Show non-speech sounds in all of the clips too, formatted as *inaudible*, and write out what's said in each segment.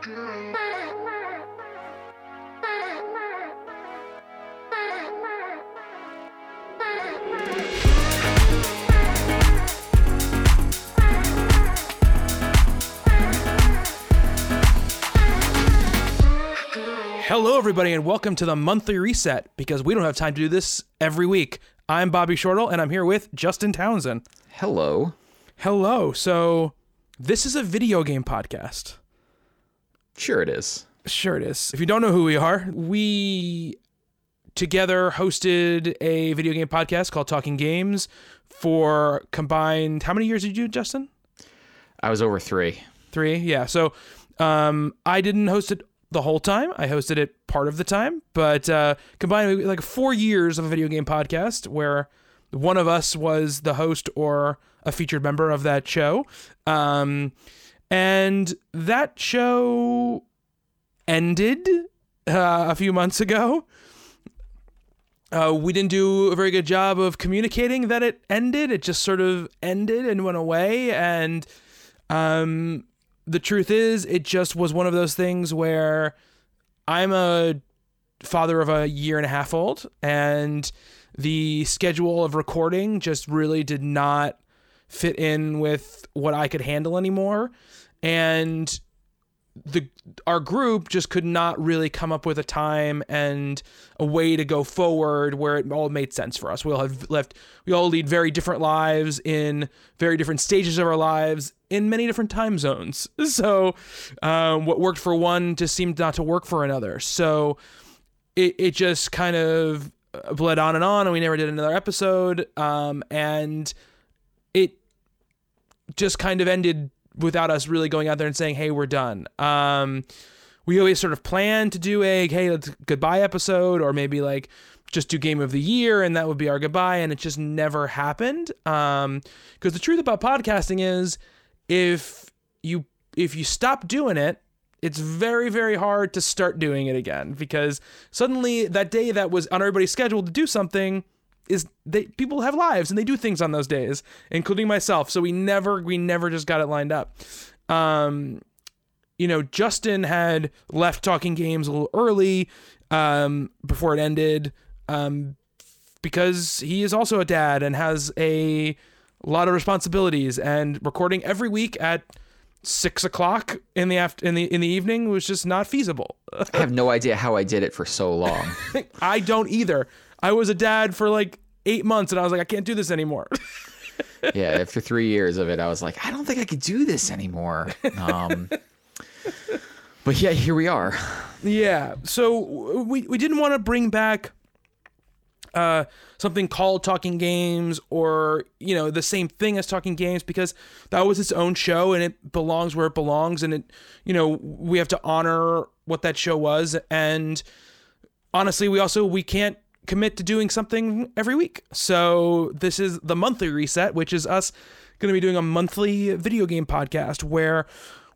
Hello, everybody, and welcome to the monthly reset because we don't have time to do this every week. I'm Bobby Shortle, and I'm here with Justin Townsend. Hello. Hello. So, this is a video game podcast. Sure, it is. Sure, it is. If you don't know who we are, we together hosted a video game podcast called Talking Games for combined. How many years did you do, Justin? I was over three. Three, yeah. So um, I didn't host it the whole time. I hosted it part of the time, but uh, combined like four years of a video game podcast where one of us was the host or a featured member of that show. Um, and that show ended uh, a few months ago. Uh, we didn't do a very good job of communicating that it ended. It just sort of ended and went away. And um, the truth is, it just was one of those things where I'm a father of a year and a half old, and the schedule of recording just really did not fit in with what I could handle anymore. And the our group just could not really come up with a time and a way to go forward where it all made sense for us. We all have left we all lead very different lives in very different stages of our lives in many different time zones. *laughs* So um, what worked for one just seemed not to work for another. So it it just kind of bled on and on and we never did another episode. Um, and it just kind of ended without us really going out there and saying, "Hey, we're done." Um, we always sort of plan to do a "Hey, let's goodbye" episode, or maybe like just do game of the year, and that would be our goodbye, and it just never happened. Um, because the truth about podcasting is, if you if you stop doing it, it's very very hard to start doing it again because suddenly that day that was on everybody's schedule to do something is they people have lives and they do things on those days, including myself. So we never we never just got it lined up. Um, you know, Justin had left talking games a little early um, before it ended um, because he is also a dad and has a lot of responsibilities and recording every week at six o'clock in the after in the in the evening was just not feasible. I have no idea how I did it for so long. *laughs* I don't either. I was a dad for like eight months, and I was like, I can't do this anymore. *laughs* yeah, after three years of it, I was like, I don't think I could do this anymore. Um, *laughs* but yeah, here we are. Yeah. So we we didn't want to bring back uh, something called Talking Games or, you know, the same thing as Talking Games because that was its own show and it belongs where it belongs. And it, you know, we have to honor what that show was. And honestly, we also, we can't commit to doing something every week. So this is the monthly reset, which is us going to be doing a monthly video game podcast where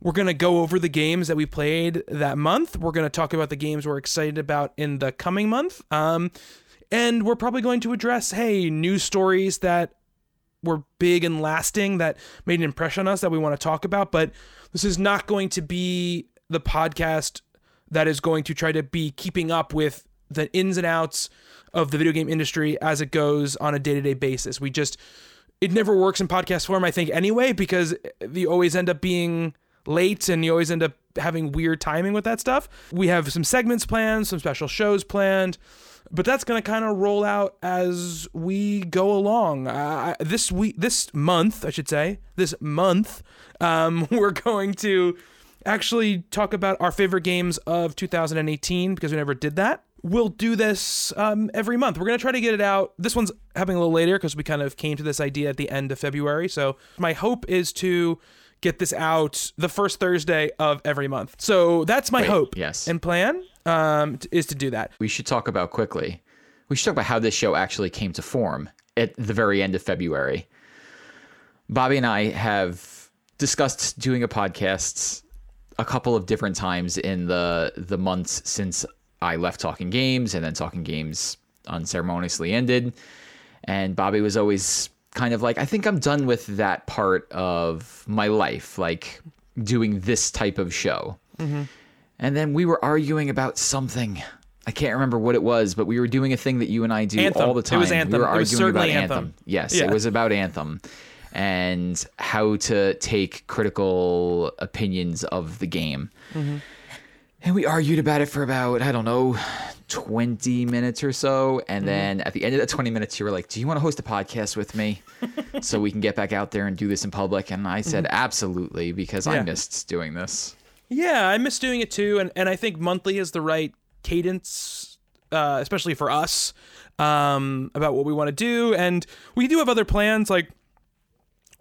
we're going to go over the games that we played that month. We're going to talk about the games we're excited about in the coming month. Um, and we're probably going to address, hey, news stories that were big and lasting that made an impression on us that we want to talk about. But this is not going to be the podcast that is going to try to be keeping up with the ins and outs of the video game industry as it goes on a day-to-day basis. We just it never works in podcast form I think anyway because you always end up being late and you always end up having weird timing with that stuff. We have some segments planned, some special shows planned, but that's going to kind of roll out as we go along. Uh, this week this month, I should say, this month, um, *laughs* we're going to actually talk about our favorite games of 2018 because we never did that we'll do this um, every month. We're going to try to get it out. This one's happening a little later because we kind of came to this idea at the end of February. So my hope is to get this out the first Thursday of every month. So that's my Wait, hope. yes. And plan um, t- is to do that. We should talk about quickly. We should talk about how this show actually came to form at the very end of February. Bobby and I have discussed doing a podcast a couple of different times in the the months since I left Talking Games and then Talking Games unceremoniously ended. And Bobby was always kind of like, I think I'm done with that part of my life, like doing this type of show. And then we were arguing about something. I can't remember what it was, but we were doing a thing that you and I do Anthem. all the time. It was Anthem. We were It was arguing about Anthem. Anthem. Yes, Yeah. it was about Anthem and how to take critical opinions of the game. Mm-hmm. And we argued about it for about, I don't know, 20 minutes or so. Mm-hmm. And then at the end of that 20 minutes, you were like, Do you want to host a podcast with me *laughs* so we can get back out there and do this in public? And I said, Absolutely, because I Mm-hmm. Missed doing this. Yeah, I miss doing it too, and and I think monthly is the right cadence, uh, especially for us, um, about what we want to do, and we do have other plans. Like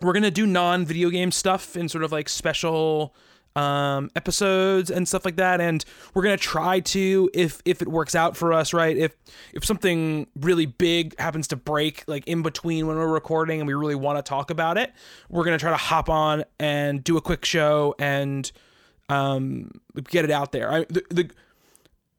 we're gonna do non-video game stuff in sort of like special um episodes and stuff like that. And we're gonna try to if if it works out for us right? If if something really big happens to break like in between when we're recording and we really want to talk about it we're gonna try to hop on and do a quick show and um get it out there. I, the, the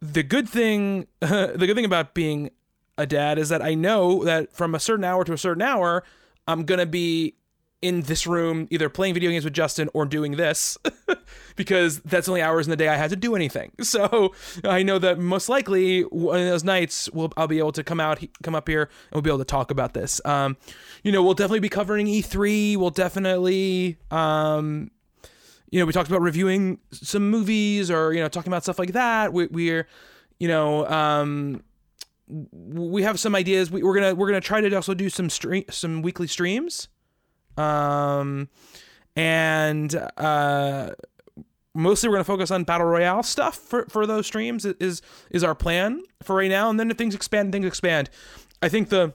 the good thing *laughs* the good thing about being a dad is that I know that from a certain hour to a certain hour I'm gonna be in this room either playing video games with Justin or doing this *laughs* because that's only hours in the day I had to do anything. *laughs* So I know that most likely one of those nights we'll, I'll be able to come out, come up here, and we'll be able to talk about this. Um, you know, we'll definitely be covering E3. We'll definitely, um, you know, we talked about reviewing some movies or you know talking about stuff like that. We, we're, you know, um, we have some ideas. We, we're gonna we're gonna try to also do some stream some weekly streams um and uh mostly we're going to focus on battle royale stuff for for those streams is is our plan for right now. And then if things expand things expand. I think the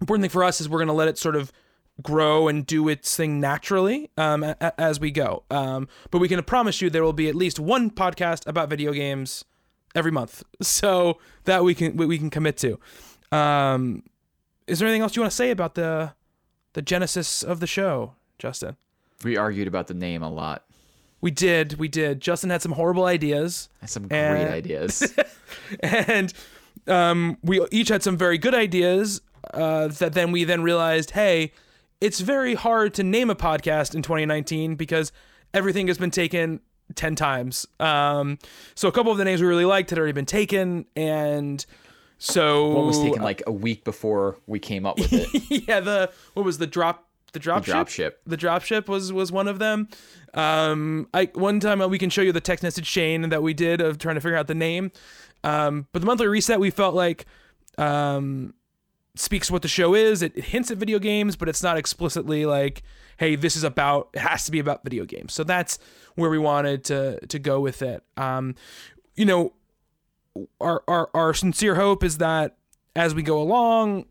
important thing for us is we're going to let it sort of grow and do its thing naturally um a- a- as we go. Um but we can promise you there will be at least one podcast about video games every month. *laughs* So that we can we we can commit to. Um is there anything else you want to say about the the genesis of the show, Justin. We argued about the name a lot. We did, we did. Justin had some horrible ideas, some great And- ideas. *laughs* and um, we each had some very good ideas. Uh, that then we then realized, hey, it's very hard to name a podcast in 2019 because everything has been taken 10 times. Um, so a couple of the names we really liked had already been taken, and so One was taken like a week before we came up with it. *laughs* yeah, the what was the drop the drop drop ship? ship. The drop ship was was one of them. Um, I one time uh, we can show you the text message chain that we did of trying to figure out the name. Um, but the monthly reset we felt like um speaks what the show is. It, it hints at video games, but it's not explicitly like, hey, this is about. It has to be about video games. So that's where we wanted to to go with it. Um, you know, our our our sincere hope is that as we go along,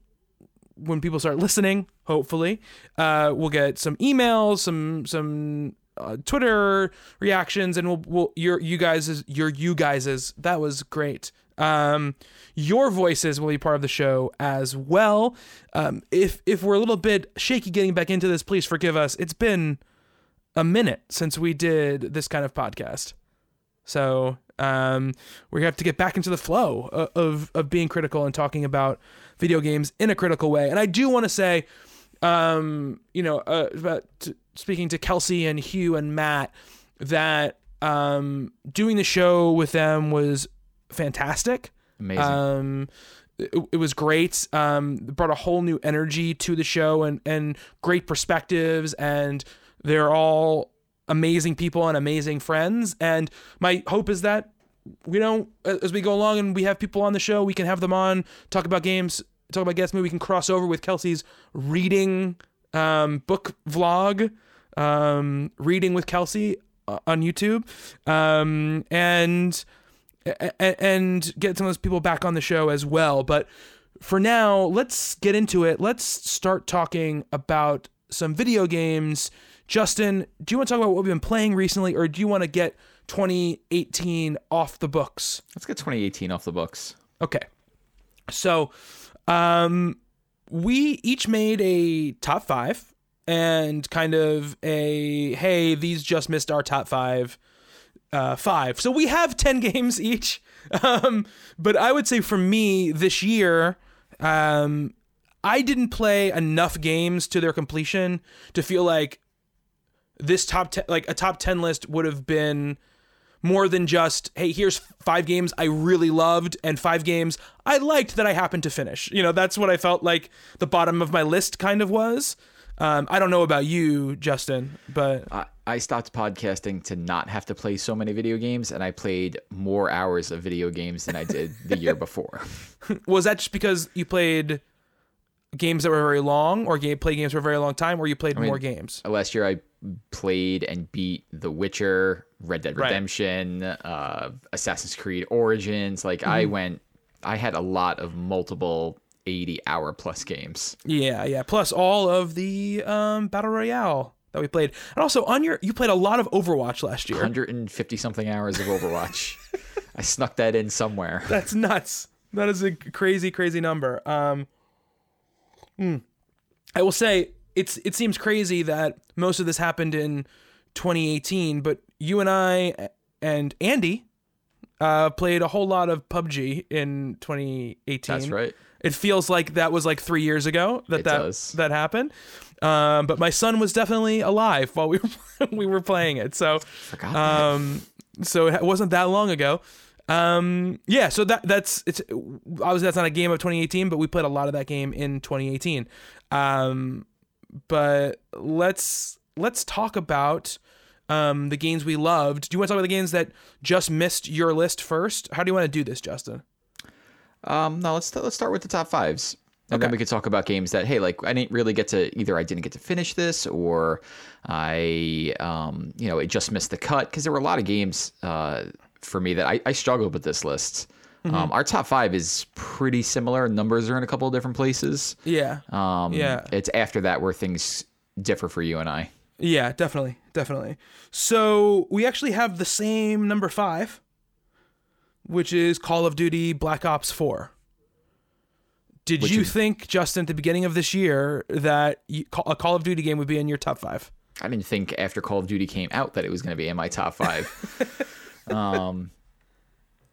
when people start listening, hopefully, uh, we'll get some emails, some some uh, Twitter reactions, and we'll we'll your you guys your you guys's that was great. Um, your voices will be part of the show as well. Um, if if we're a little bit shaky getting back into this, please forgive us. It's been a minute since we did this kind of podcast. So um, we have to get back into the flow of, of of being critical and talking about video games in a critical way. And I do want to say, um, you know, uh, about t- speaking to Kelsey and Hugh and Matt, that um, doing the show with them was fantastic. Amazing. Um, it, it was great. Um, it brought a whole new energy to the show and and great perspectives. And they're all amazing people and amazing friends. And my hope is that you know as we go along and we have people on the show, we can have them on talk about games, talk about guests. Maybe we can cross over with Kelsey's reading um, book vlog, um, reading with Kelsey uh, on YouTube, um, and and get some of those people back on the show as well. But for now, let's get into it. Let's start talking about some video games. Justin, do you want to talk about what we've been playing recently, or do you want to get 2018 off the books? Let's get 2018 off the books. Okay. So, um, we each made a top five and kind of a hey, these just missed our top five. Uh, five. So we have 10 *laughs* games each. Um, but I would say for me this year, um, I didn't play enough games to their completion to feel like this top 10, like a top 10 list would have been more than just hey here's five games i really loved and five games i liked that i happened to finish. You know that's what i felt like the bottom of my list kind of was. Um, i don't know about you justin but I, I stopped podcasting to not have to play so many video games, and I played more hours of video games than I did the year *laughs* before. was that just because you played games that were very long or game play games for a very long time or you played more games? Last year, I played and beat The Witcher, Red Dead Right. Redemption, uh, Assassin's Creed Origins. Like I went, I had a lot of multiple eighty-hour plus games. Yeah, yeah. Plus all of the um, battle royale that we played, and also on your you played a lot of Overwatch last year. 150 something hours of Overwatch. I snuck that in somewhere. *laughs* That's nuts. That is a crazy, crazy number. Um, hmm. I will say it's it seems crazy that most of this happened in 2018, but you and I and Andy uh, played a whole lot of PUBG in 2018. That's right. It feels like that was like three years ago that It that does. that happened. Um, but my son was definitely alive while we *laughs* were we were playing it. So um, so it wasn't that long ago. Um, yeah, so that that's it's obviously that's not a game of 2018, but we played a lot of that game in 2018. Um, but let's let's talk about um the games we loved. Do you want to talk about the games that just missed your list first? How do you want to do this, Justin? Um, no, let's let's start with the top fives, and then we could talk about games that hey, like I didn't really get to either I didn't get to finish this or I um you know it just missed the cut because there were a lot of games uh for me that I, I struggled with this list. Um, our top five is pretty similar. Numbers are in a couple of different places. Yeah. Um, Yeah. it's after that where things differ for you and I. Yeah, definitely, definitely. So we actually have the same number five, which is Call of Duty Black Ops Four. Did Which you is- think, Justin, at the beginning of this year, that you, a Call of Duty game would be in your top five? I didn't think after Call of Duty came out that it was going to be in my top five. *laughs* um,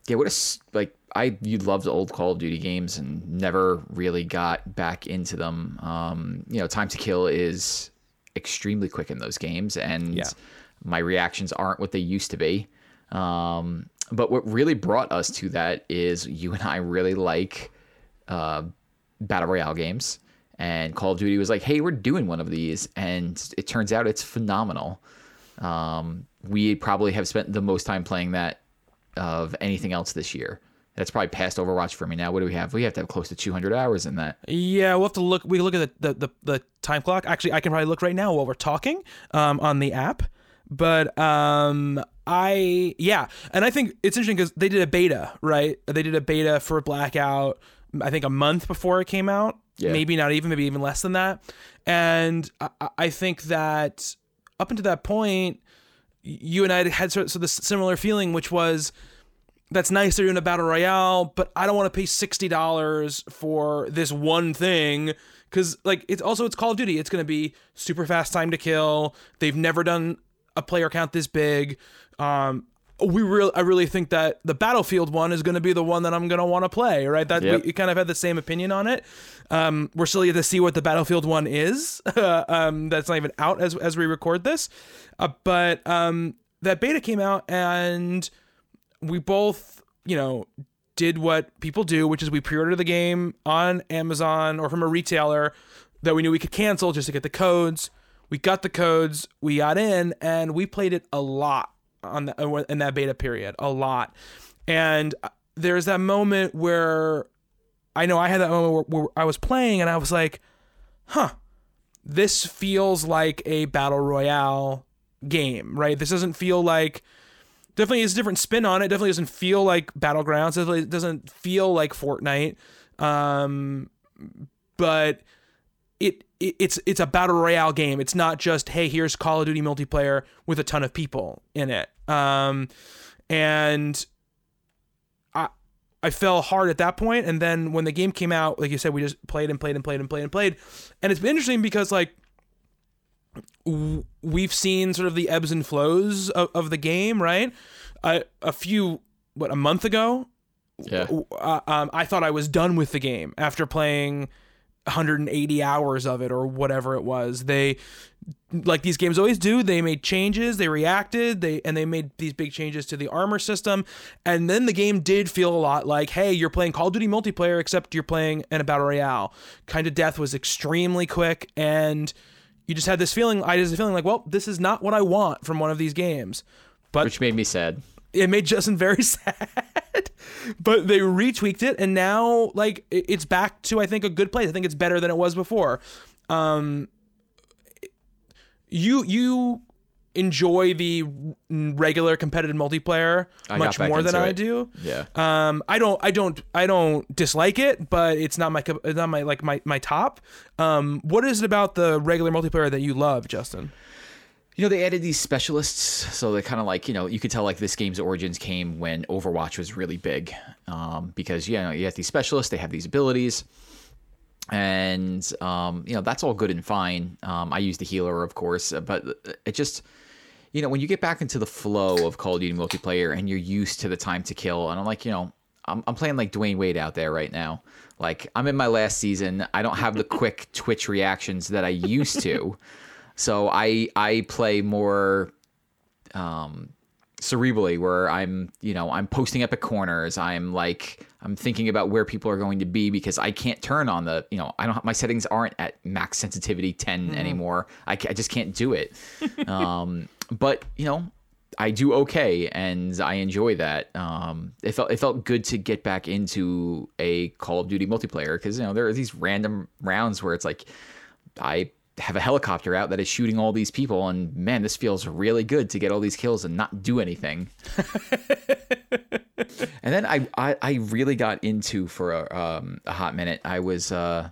yeah, what a like I you loved old Call of Duty games and never really got back into them. Um, you know, time to kill is extremely quick in those games, and Yeah. my reactions aren't what they used to be. Um, but what really brought us to that is you and I really like uh, battle royale games. And Call of Duty was like, "Hey, we're doing one of these," and it turns out it's phenomenal. Um, we probably have spent the most time playing that of anything else this year. That's probably past Overwatch for me now. What do we have? We have to have close to 200 hours in that. Yeah, we'll have to look. We look at the, the, the, the time clock. Actually, I can probably look right now while we're talking um, on the app. But um, I, yeah. And I think it's interesting because they did a beta, right? They did a beta for Blackout, I think a month before it came out. Yeah. Maybe not even, maybe even less than that. And I, I think that up until that point, you and I had sort of, of this similar feeling, which was that's nice they're doing a battle royale, but I don't want to pay sixty dollars for this one thing because like it's also it's Call of Duty. It's going to be super fast time to kill. They've never done a player count this big. Um, we really, I really think that the Battlefield one is going to be the one that I'm going to want to play. Right? That Yep. we, kind of had the same opinion on it. Um, we're still yet to see what the Battlefield one is. *laughs* um, that's not even out as as we record this. Uh, but um, that beta came out and we both, you know, did what people do, which is we pre-ordered the game on Amazon or from a retailer that we knew we could cancel just to get the codes. We got the codes, we got in, and we played it a lot on the, in that beta period, a lot. And there's that moment where I know I had that moment where, where I was playing and I was like, "Huh, this feels like a battle royale game, right? This doesn't feel like definitely is a different spin on it. Definitely doesn't feel like battlegrounds. Definitely doesn't feel like Fortnite. Um, but it, it it's it's a battle royale game. It's not just hey here's Call of Duty multiplayer with a ton of people in it. Um, and I I fell hard at that point, and then when the game came out, like you said, we just played and played and played and played and played, and it's been interesting because like w- we've seen sort of the ebbs and flows of, of the game, right? Uh, a few, what, a month ago, Yeah. uh, um, I thought I was done with the game after playing 180 hours of it or whatever it was. They like these games always do they made changes they reacted they and they made these big changes to the armor system and then the game did feel a lot like hey you're playing call of duty multiplayer except you're playing in a battle royale kind of death was extremely quick and you just had this feeling i just feeling like well this is not what i want from one of these games but which made me sad it made Justin very *laughs* sad. But they retweaked it, and now like it's back to I think a good place. I think it's better than it was before. Um, you you enjoy the regular competitive multiplayer I much more than I it. do. Yeah. Um, I don't, I don't, I don't dislike it, but it's not my, it's not my like my my top. Um, what is it about the regular multiplayer that you love, Justin? You know, they added these specialists, so they kind of like, you know, you could tell like this game's origins came when Overwatch was really big. Um, because, you know, you have these specialists, they have these abilities. And, um, you know, that's all good and fine. Um, I use the healer, of course, but it just, you know, when you get back into the flow of Call of Duty multiplayer and you're used to the time to kill, and I'm like, you know, I'm, I'm playing like Dwyane Wade out there right now. Like, I'm in my last season. I don't have the quick Twitch reactions that I used to. *laughs* So I I play more um cerebrally where I'm, you know, I'm posting epic corners. I'm like I'm thinking about where people are going to be because I can't turn on the, you know, I don't my settings aren't at max sensitivity 10 anymore. I, I just can't do it. *laughs* um but, you know, I do okay and I enjoy that. Um, it felt it felt good to get back into a Call of Duty multiplayer because you know there are these random rounds where it's like I have a helicopter out that is shooting all these people and man this feels really good to get all these kills and not do anything. *laughs* And then I, I i really got into for a, um, a hot minute i was uh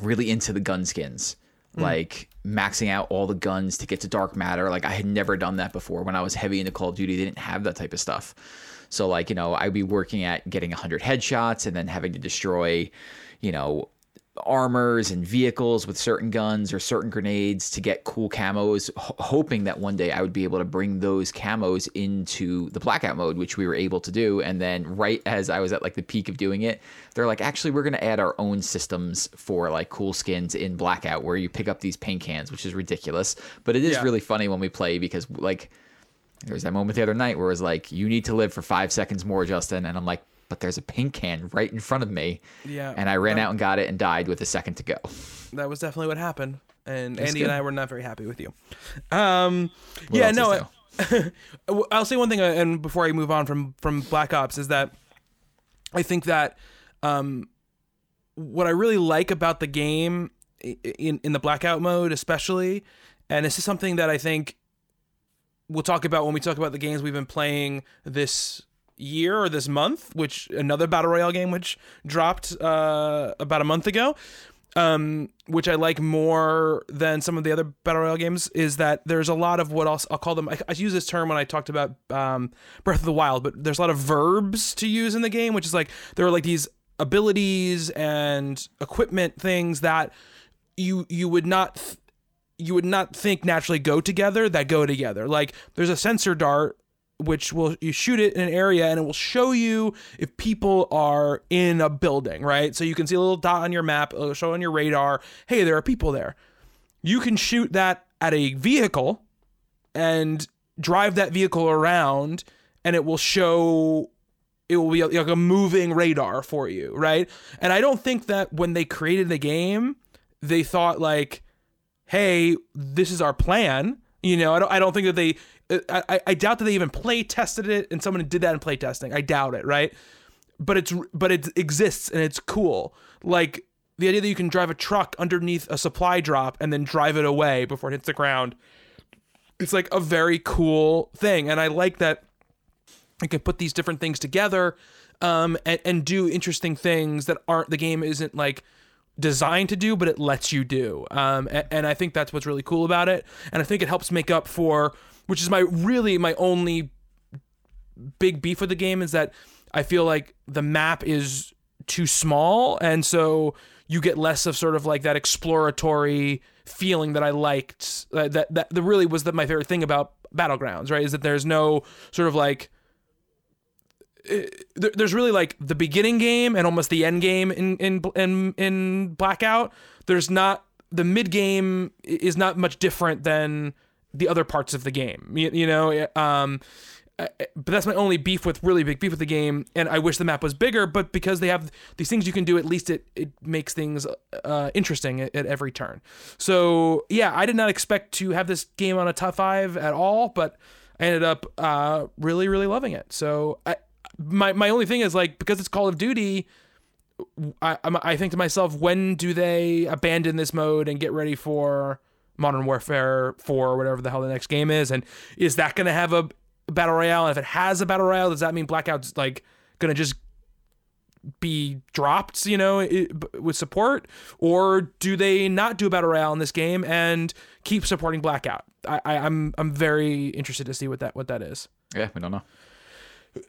really into the gun skins like maxing out all the guns to get to dark matter. Like i had never done that before. When i was heavy into call of duty they didn't have that type of stuff. So like you know i'd be working at getting 100 headshots and then having to destroy you know armors and vehicles with certain guns or certain grenades to get cool camos, ho- hoping that one day I would be able to bring those camos into the blackout mode, which we were able to do. And then, right as I was at like the peak of doing it, they're like, actually, we're going to add our own systems for like cool skins in blackout where you pick up these paint cans, which is ridiculous. But it is Yeah. really funny when we play because, like, there was that moment the other night where it was like, you need to live for five seconds more, Justin. And I'm like, but there's a paint can right in front of me. Yeah, And I ran out and got it and died with a second to go. That was definitely what happened, and Andy good. and I were not very happy with you. Um, yeah, no. *laughs* I'll say one thing, uh, and before I move on from from Black Ops, is that I think that um, what I really like about the game in in the blackout mode, especially, and this is something that I think we'll talk about when we talk about the games we've been playing this year or this month, which another battle royale game which dropped uh, about a month ago. Um, which I like more than some of the other battle royale games is that there's a lot of what else I'll call them. I, I use this term when I talked about um, Breath of the Wild, but there's a lot of verbs to use in the game, which is like there are like these abilities and equipment things that you you would not th- you would not think naturally go together that go together. Like there's a sensor dart which will you shoot it in an area and it will show you if people are in a building, right? So you can see a little dot on your map, it'll show on your radar, hey, there are people there. You can shoot that at a vehicle and drive that vehicle around and it will show it will be like a moving radar for you, right? And I don't think that when they created the game, they thought like, "Hey, this is our plan." You know, I don't. I don't think that they. I, I- I doubt that they even play tested it and someone did that in play testing. I doubt it, right? But it's but it exists and it's cool. Like the idea that you can drive a truck underneath a supply drop and then drive it away before it hits the ground. It's like a very cool thing, and I like that I can put these different things together um, and, and do interesting things that aren't the game isn't like designed to do, but it lets you do. Um, and, and I think that's what's really cool about it. And I think it helps make up for, which is my really my only big beef with the game is that I feel like the map is too small, and so you get less of sort of like that exploratory feeling that I liked. Uh, that that that really was the, my favorite thing about battlegrounds, right? Is that there's no sort of like there- there's really like the beginning game and almost the end game in in in, in Blackout. There's not the mid game is not much different than the other parts of the game. You, you know, um, but that's my only beef with really big beef with the game. And I wish the map was bigger, but because they have these things you can do, at least it it makes things uh, interesting at, at every turn. So yeah, I did not expect to have this game on a top five at all, but I ended up uh, really really loving it. So I my my only thing is like because it's Call of Duty. I, I think to myself, when do they abandon this mode and get ready for Modern Warfare 4 or whatever the hell the next game is? And is that going to have a battle royale? And if it has a battle royale, does that mean Blackout's like going to just be dropped, you know, i- b- with support? Or do they not do a battle royale in this game and keep supporting Blackout? I, I, I'm I'm very interested to see what that what that is. Yeah, we don't know.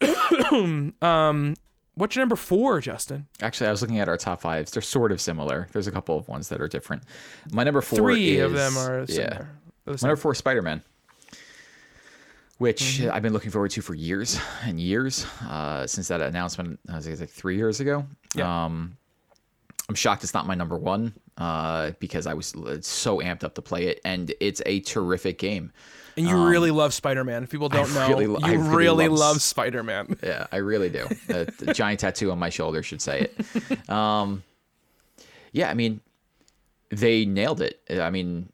*coughs* Um, what's your number four, Justin? Actually, I was looking at our top fives. They're sort of similar. There's a couple of ones that are different. My number four Three of them are yeah. similar. The My number four, Spider Man, which Mm-hmm. I've been looking forward to for years and years uh, since that announcement. I was like three years ago. Yeah. Um, I'm shocked it's not my number one uh, because I was so amped up to play it, and it's a terrific game. And you really love Spider-Man. If people don't know, Um, really lo- I you really really love love Spider-Man. *laughs* Yeah, I really do. A, a giant tattoo on my shoulder should say it. *laughs* Um, yeah, I mean, they nailed it. I mean,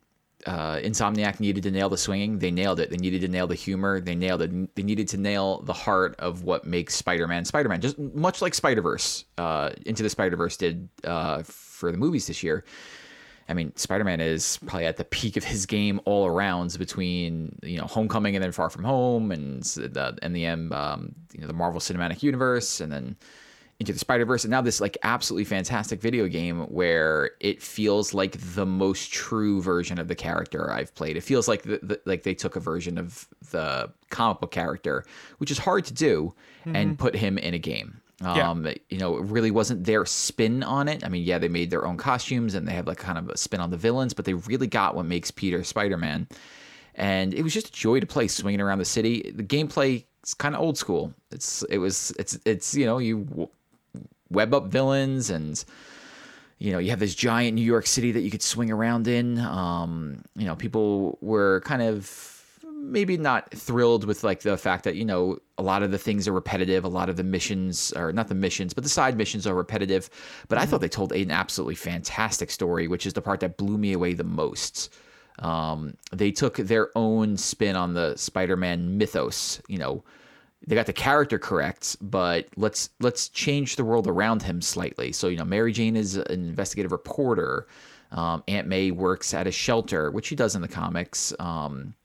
uh, Insomniac needed to nail the swinging. They nailed it. They needed to nail the humor. They nailed it. They needed to nail the heart of what makes Spider-Man Spider-Man. Just much like Spider-Verse, uh, Into the Spider-Verse did uh, for the movies this year. I mean, Spider-Man is probably at the peak of his game all around between you know Homecoming and then Far From Home and the and the um, you know the Marvel Cinematic Universe and then into the Spider-Verse and now this like absolutely fantastic video game where it feels like the most true version of the character I've played. It feels like the, the, like they took a version of the comic book character, which is hard to do, and put him in a game. Yeah. Um, you know, it really wasn't their spin on it. I mean, yeah, they made their own costumes and they have like kind of a spin on the villains, but they really got what makes Peter Spider-Man. And it was just a joy to play swinging around the city. The gameplay is kind of old school. It's it was it's it's you know you web up villains and you know you have this giant New York City that you could swing around in. Um, you know, people were kind of maybe not thrilled with like the fact that you know a lot of the things are repetitive a lot of the missions are not the missions but the side missions are repetitive but i thought they told an absolutely fantastic story which is the part that blew me away the most um, they took their own spin on the spider-man mythos you know they got the character correct, but let's let's change the world around him slightly. So you know, Mary Jane is an investigative reporter. Um, Aunt May works at a shelter, which she does in the comics. Um,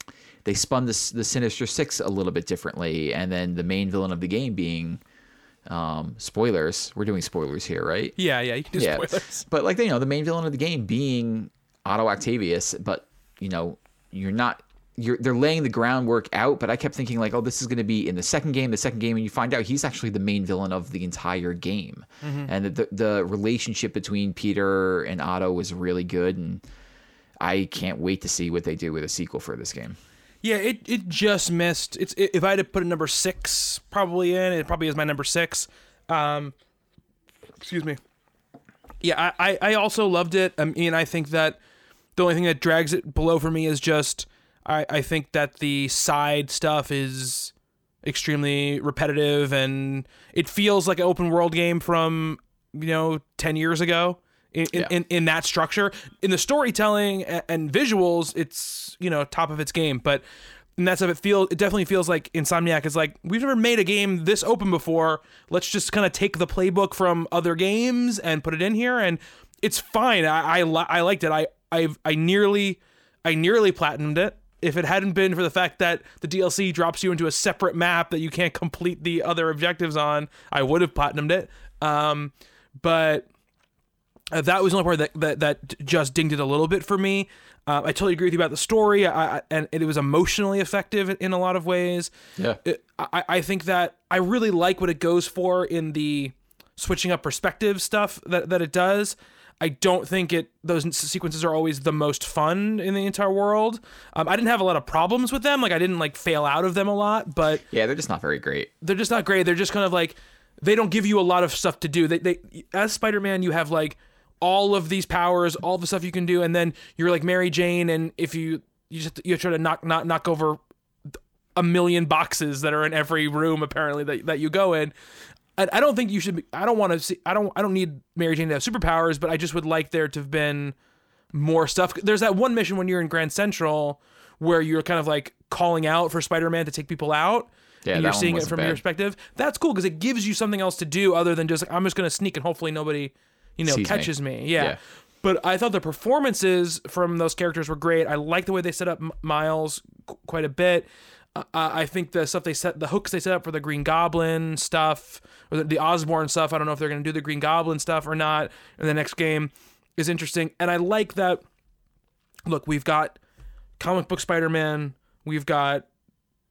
they spun this the Sinister Six a little bit differently, and then the main villain of the game being um, spoilers. We're doing spoilers here, right? Yeah, yeah, you can do yeah. spoilers. But like you know, the main villain of the game being Otto Octavius, but you know, you're not you're they're laying the groundwork out, but I kept thinking like, oh, this is gonna be in the second game, the second game, and you find out he's actually the main villain of the entire game. And the, the the relationship between Peter and Otto was really good and I can't wait to see what they do with a sequel for this game. Yeah, it, it just missed. It's if I had to put a number six probably in, it probably is my number six. Um, excuse me. Yeah, I, I, I also loved it. I mean, I think that the only thing that drags it below for me is just I, I think that the side stuff is extremely repetitive and it feels like an open world game from you know 10 years ago in, in, Yeah. in, in that structure. In the storytelling and, and visuals it's you know top of its game but and that's how it feels it definitely feels like insomniac is like we've never made a game this open before. Let's just kind of take the playbook from other games and put it in here and it's fine. I i, li- I liked it. I i i nearly i nearly platinumed it. If it hadn't been for the fact that the DLC drops you into a separate map that you can't *laughs* complete the other objectives on, I would have platinumed it. Um, but uh, that was the only part that, that that just dinged it a little bit for me. Uh, I totally agree with you about the story, I, I, and it was emotionally effective in a lot of ways. Yeah. It- I, I think that I really like what it goes for in the switching up perspective stuff that, that it does. I don't think it those sequences are always the most fun in the entire world. Um, I didn't have a lot of problems with them. Like I didn't like fail out of them a lot, but Yeah, they're just not very great. they're just not great. They're just kind of like they don't give you a lot of stuff to do. They they as Spider-Man you have like all of these powers, all the stuff you can do, and then you're like Mary Jane, and if you you just you try to knock knock knock over a million boxes that are in every room apparently that that you go in. I, I don't think you should. Be, I don't want to see. I don't. I don't need Mary Jane to have superpowers, but I just would like there to have been more stuff. There's that one mission when you're in Grand Central where you're kind of like calling out for Spider-Man to take people out. Yeah, and you're seeing it from bad. your perspective. That's cool because it gives you something else to do other than just like, I'm just going to sneak and hopefully nobody, you know, Sees catches me. Yeah. Yeah. But I thought the performances from those characters were great. I like the way they set up M- Miles qu- quite a bit. Uh, I think the stuff they set, the hooks they set up for the Green Goblin stuff, or the, the Osborn stuff. I don't know if they're going to do the Green Goblin stuff or not in the next game, is interesting. And I like that. Look, we've got comic book Spider-Man, we've got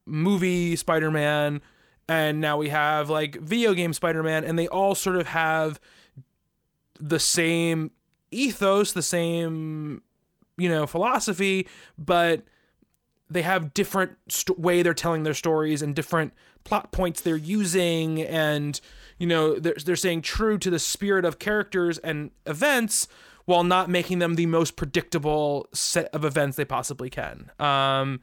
movie Spider-Man, and now we have like video game Spider-Man, and they all sort of have the same ethos, the same you know philosophy, but they have different st- way they're telling their stories and different plot points they're using and you know they're, they're staying true to the spirit of characters and events while not making them the most predictable set of events they possibly can. Um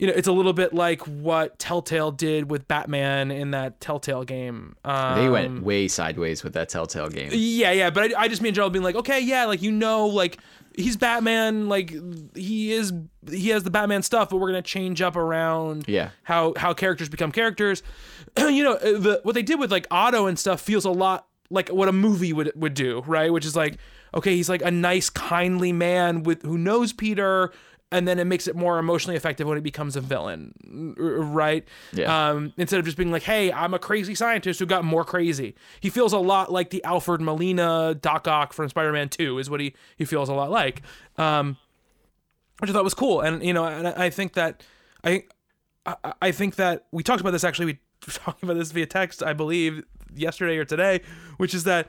you know it's a little bit like what telltale did with batman in that telltale game um, They went way sideways with that Telltale game. yeah, yeah, but I, I just mean general being like, okay, yeah, like you know, like he's Batman, like he is, he has the Batman stuff, but we're gonna change up around, Yeah. how how characters become characters. *clears throat* you know, uh, the what they did with like Otto and stuff feels a lot like what a movie would would do, right? Which is like, okay, he's like a nice, kindly man with who knows Peter. And then it makes it more emotionally effective when he becomes a villain, right? Yeah. Um, instead of just being like, "Hey, I'm a crazy scientist who got more crazy." He feels a lot like the Alfred Molina Doc Ock from Spider-Man 2 is what he he feels a lot like. Um, which I thought was cool, and you know, and I think that I I, I think that we talked about this actually. We *laughs* were talking about this via text, I believe, yesterday or today, which is that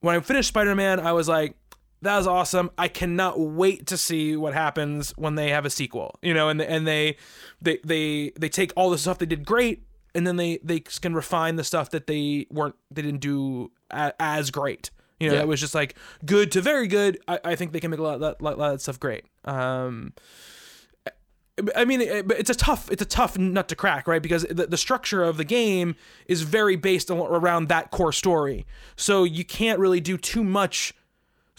when I finished Spider-Man, I was like, that was awesome. I cannot wait to see what happens when they have a sequel. You know, and and they they they they take all the stuff they did great, and then they they can refine the stuff that they weren't they didn't do a, as great. You know, Yeah. that was just like good to very good. I, I think they can make a lot of lot, lot of that stuff great. Um, I mean, it, but it's a tough it's a tough nut to crack, right? Because the, the structure of the game is very based around that core story. So you can't really do too much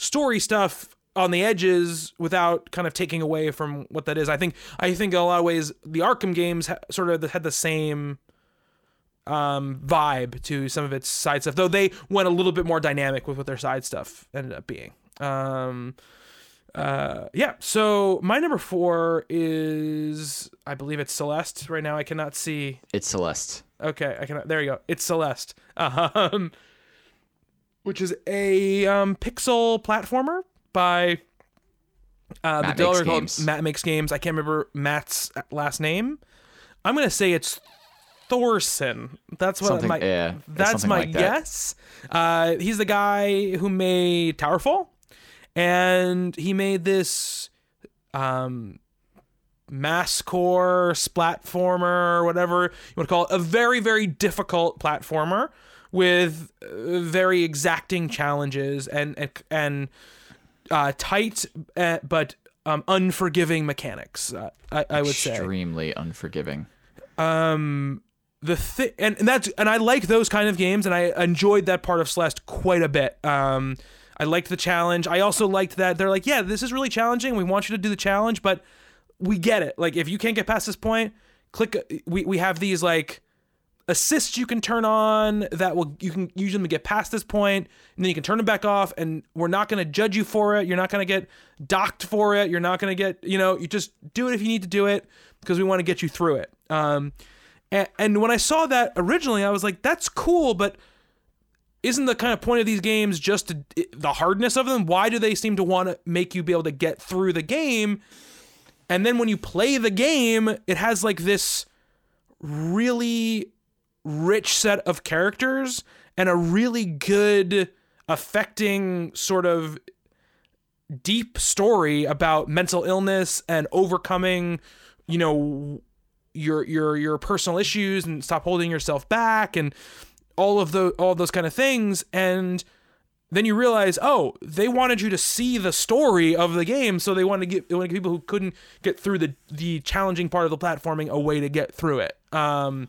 story stuff on the edges without kind of taking away from what that is. I think I think in a lot of ways the Arkham games ha- sort of had the same um vibe to some of its side stuff though they went a little bit more dynamic with what their side stuff ended up being. Um uh yeah so my number four is i believe it's celeste right now. I cannot see. It's Celeste. okay i cannot there you go. It's celeste. *laughs* Um which is a um pixel platformer by uh Matt the developer Makes called Games. matt makes games. I can't remember matt's last name. I'm gonna say it's thorson. That's what Something- my yeah, that's my like that. guess. Uh he's the guy who made towerfall and he made this um masocore splatformer whatever you want to call it a very very difficult platformer with uh, very exacting challenges and and, and uh, tight uh, but um, unforgiving mechanics uh, I, I would say Extremely unforgiving. um the thing and, and that's and I like those kind of games and I enjoyed that part of Celeste quite a bit. Um I liked the challenge. I also liked that they're like, yeah, this is really challenging. We want you to do the challenge, but we get it. Like if you can't get past this point, click we we have these like assists you can turn on that will you can use them to get past this point and then you can turn them back off and we're not going to judge you for it. You're not going to get docked for it. You're not going to get you know you just do it if you need to do it because we want to get you through it. Um and, and when i saw that originally i was like that's cool but isn't the kind of point of these games just to, the hardness of them? Why do they seem to want to make you be able to get through the game? And then when you play the game it has like this really rich set of characters and a really good affecting sort of deep story about mental illness and overcoming, you know, your your your personal issues and stop holding yourself back and all of the all of those kind of things and then you realize, oh, they wanted you to see the story of the game, so they wanted to give, wanted to people who couldn't get through the the challenging part of the platforming a way to get through it. Um,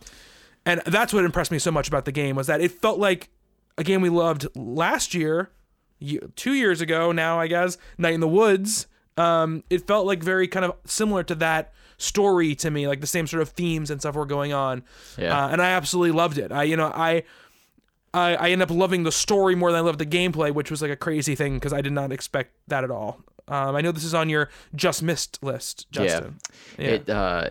and that's what impressed me so much about the game was that it felt like a game we loved last year, two years ago now, I guess, Night in the Woods. Um, it felt like very kind of similar to that story to me, like the same sort of themes and stuff were going on. Yeah. Uh, and I absolutely loved it. I, you know, I, I, I ended up loving the story more than I loved the gameplay, which was like a crazy thing because I did not expect that at all. Um, I know this is on your just missed list, Justin. Yeah. It uh,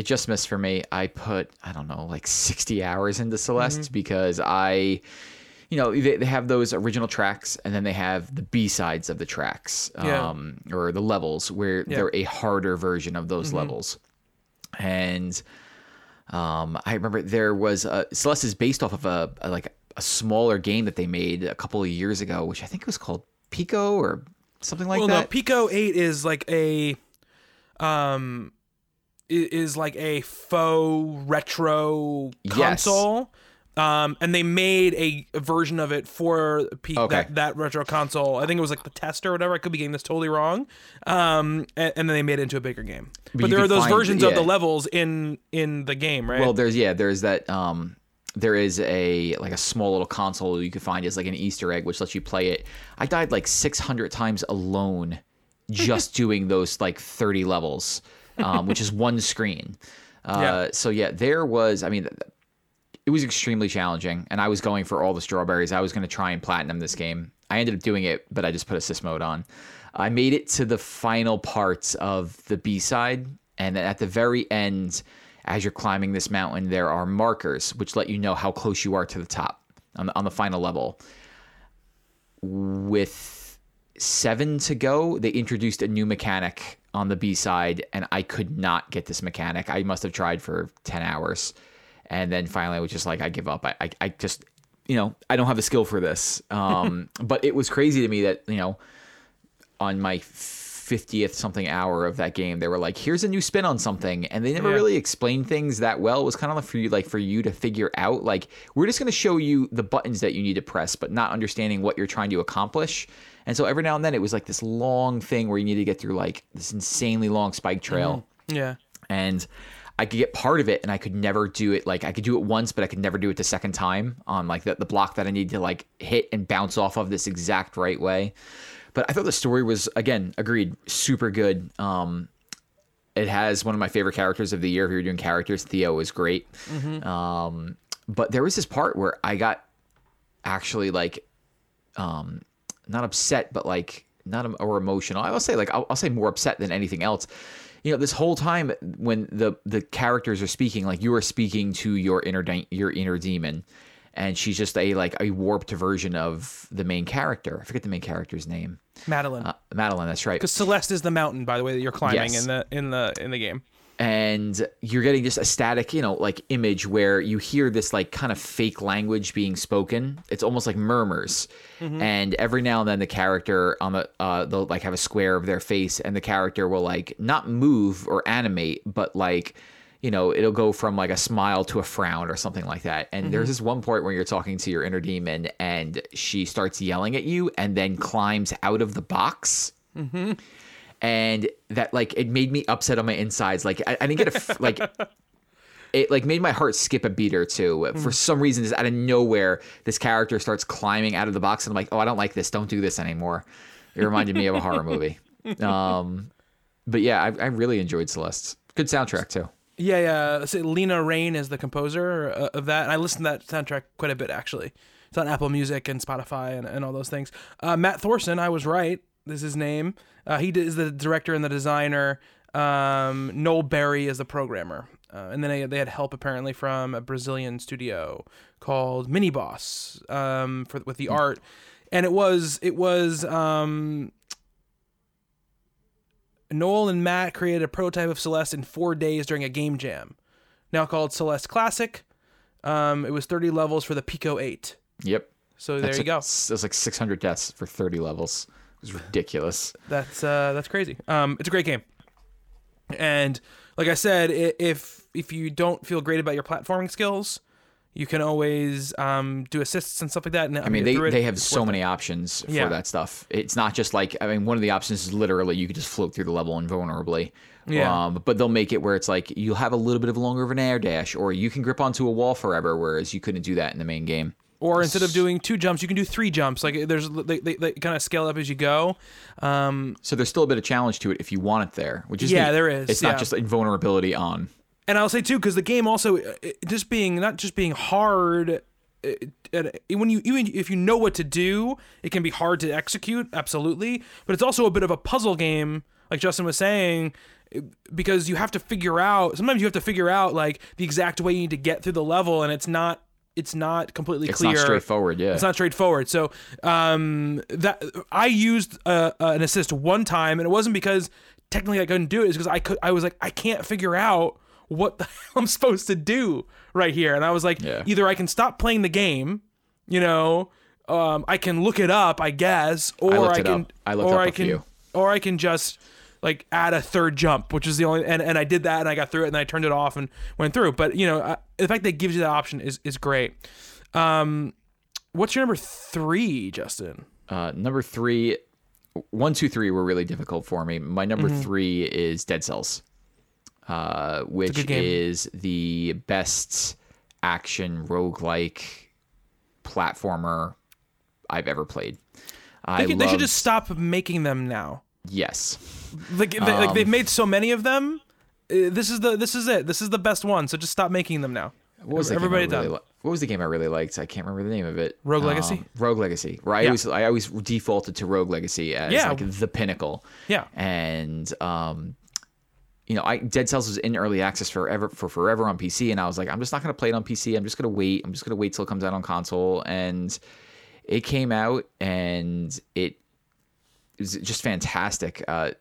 it just missed for me. I put I don't know like sixty hours into Celeste Mm-hmm. because I, you know, they, they have those original tracks and then they have the B sides of the tracks, Yeah. um, or the levels where they're a harder version of Mm-hmm. those levels, and. Um, I remember there was a, Celeste is based off of a, a like a smaller game that they made a couple of years ago, which I think it was called Pico or something like that. well, no. Pico Eight is like a, um, is like a faux retro Yes. console. Um, and they made a, a version of it for P- Okay. that, that retro console. I think it was like the test or whatever. I could be getting this totally wrong. Um, and, and then they made it into a bigger game. But, you there are those find- versions of the levels in in the game, right? Well, there's yeah, there's that. Um, there is a like a small little console you can find as like an Easter egg, which lets you play it. I died like 600 times alone, *laughs* just doing those like 30 levels, um, which is one screen. Uh, Yeah. So yeah, there was. I mean, it was extremely challenging, and I was going for all the strawberries. I was going to try and platinum this game. I ended up doing it, but I just put assist mode on. I made it to the final parts of the B side, and at the very end, as you're climbing this mountain, there are markers which let you know how close you are to the top on the, on the final level. With seven to go, they introduced a new mechanic on the B side, and I could not get this mechanic. I must have tried for 10 hours. And then finally, I was just like, I give up. I, I, I just, you know, I don't have the skill for this. Um, *laughs* but it was crazy to me that, you know, on my 50th something hour of that game they were like here's a new spin on something and they never Yeah. really explained things that well it was kind of like for you like for you to figure out like we're just going to show you the buttons that you need to press but not understanding what you're trying to accomplish and so every now and then it was like this long thing where you need to get through like this insanely long spike trail mm-hmm. yeah. and I could get part of it and I could never do it like I could do it once but I could never do it the second time on like the, the block that I need to like hit and bounce off of this exact right way. But I thought the story was again agreed super good. Um it has one of my favorite characters of the year. If you're doing characters Theo is great. Um but there was this part where I got actually like um not upset but like not or emotional. I will say like I'll, I'll say more upset than anything else. You know this whole time when the the characters are speaking like you are speaking to your inner de- your inner demon and she's just a like a warped version of the main character i forget the main character's name Madeline. uh, madeline that's right Because Celeste is the mountain, by the way, that you're climbing Yes. in the in the in the game. and you're getting just a static, you know, like image where you hear this like kind of fake language being spoken. It's almost like murmurs, and every now and then the character on the uh, they'll like have a square of their face, and the character will like not move or animate, but like. You know, it'll go from like a smile to a frown or something like that. And there's mm-hmm. this one point where you're talking to your inner demon and she starts yelling at you and then climbs out of the box mm-hmm. and that like it made me upset on my insides. Like I, I didn't get a f- *laughs* like it like made my heart skip a beat or two. For mm. some reason, just out of nowhere, this character starts climbing out of the box, and I'm like, oh, I don't like this. Don't do this anymore. It reminded me of a horror movie. *laughs* Um, but yeah, I, I really enjoyed Celeste. Good soundtrack too. Yeah, yeah. So Lena Raine is the composer uh, of that, and I listened to that soundtrack quite a bit actually. It's on Apple Music and Spotify and, and all those things. Uh, Matt Thorson, I was right. This is his name. Uh, he is the director and the designer. Um, Noel Berry is the programmer, uh, and then they, they had help apparently from a Brazilian studio called Mini Boss um, for with the art, and it was it was um, Noel and Matt created a prototype of Celeste in four days during a game jam, now called Celeste Classic. Um, it was 30 levels for the Pico 8. Yep. So there That's you like- go. It was like 600 deaths for 30 levels. It was ridiculous. That's uh, that's crazy. Um, it's a great game, and like I said, if if you don't feel great about your platforming skills, you can always um, do assists and stuff like that. And I mean, they, it, they have so many options for Yeah. that stuff. It's not just like I mean, one of the options is literally you could just float through the level invulnerably. Yeah. Um, but they'll make it where it's like you'll have a little bit of longer of an air dash, or you can grip onto a wall forever, whereas you couldn't do that in the main game. Or instead of doing two jumps, you can do three jumps. Like there's they, they, they kind of scale up as you go. Um, So there's still a bit of challenge to it if you want it there, which is Yeah, neat. there is, It's yeah. not just invulnerability on. And I'll say too, because the game also uh, it- just being not just being hard. It, it, when you even if you know what to do, it can be hard to execute. Absolutely, but it's also a bit of a puzzle game, like Justin was saying, because you have to figure out. Sometimes you have to figure out like the exact way you need to get through the level, and it's not it's not completely It's clear. not straightforward. Yeah. It's not straightforward. So um, that I used uh, an assist one time, and it wasn't because technically I couldn't do it. It's because I could. I was like, I can't figure out what the *laughs* hell I'm supposed to do right here, and I was like, Yeah. either I can stop playing the game, you know, um, I can look it up, I guess, or looked I can. I or I can, few. or I can just like add a third jump, which is the only, and, and I did that, and I got through it, and I turned it off and went through. But you know, I, the fact that it gives you that option is is great. Um, what's your number three, Justin? Uh, number three, one, two, three were really difficult for me. My number Mm-hmm. three is Dead Cells, uh, which is the best action roguelike platformer I've ever played. I They, could- they should just stop making them now. yes. Like, they, like Um, they've made so many of them. Uh, This is the this is it. This is the best one. So just stop making them now. What was the Everybody game I really done. li- What was the game I really liked? I can't remember the name of it. Rogue Legacy? Um, Rogue Legacy. Right. I Yeah. always I always defaulted to Rogue Legacy as Yeah. like the pinnacle. Yeah. And um, you know, I Dead Cells was in early access forever for forever on PC, and I was like, I'm just not gonna play it on PC. I'm just gonna wait. I'm just gonna wait till it comes out on console. And it came out, and it was just fantastic. Uh,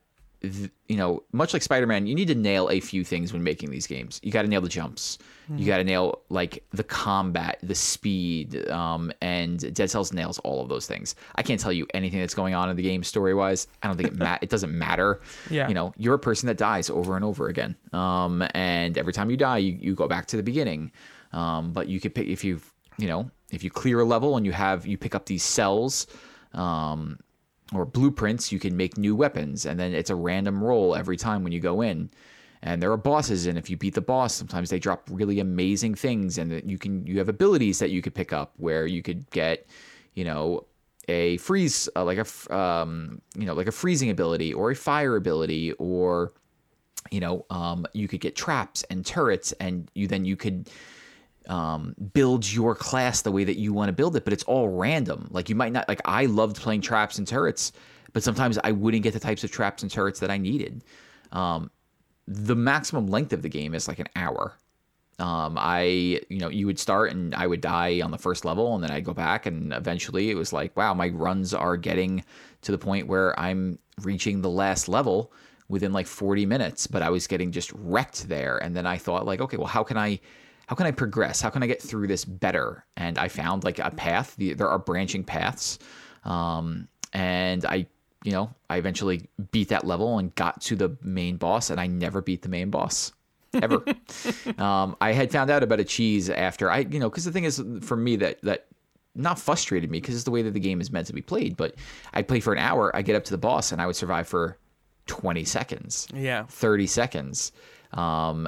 you know, much like Spider-Man, you need to nail a few things when making these games. You got to nail the jumps. You got to nail like the combat, the speed, um, and Dead Cells nails all of those things. I can't tell you anything that's going on in the game story-wise. I don't think it ma- it doesn't matter. Yeah. You know, you're a person that dies over and over again. Um, and every time you die, you, you go back to the beginning. Um, but you could pick if you you know if you clear a level and you have you pick up these cells. Um, or blueprints, you can make new weapons, and then it's a random roll every time when you go in. And there are bosses, and if you beat the boss, sometimes they drop really amazing things, and you can you have abilities that you could pick up where you could get, you know, a freeze uh, like a um, you know like a freezing ability or a fire ability or you know um, you could get traps and turrets, and you then you could um, build your class the way that you want to build it, but it's all random. Like you might not like I loved playing traps and turrets, but sometimes I wouldn't get the types of traps and turrets that I needed. Um, the maximum length of the game is like an hour. Um, I, you know, you would start and I would die on the first level, and then I'd go back, and eventually it was like, wow, my runs are getting to the point where I'm reaching the last level within like 40 minutes, but I was getting just wrecked there. And then I thought, like, okay, well, how can I, how can I progress? How can I get through this better? And I found like a path. The, there are branching paths, um, and I, you know, I eventually beat that level and got to the main boss, and I never beat the main boss ever. *laughs* um, I had found out about a cheese after I, you know, because the thing is for me that that not frustrated me because it's the way that the game is meant to be played. But I'd play for an hour, I get up to the boss, and I would survive for twenty seconds, Yeah. thirty seconds. Um,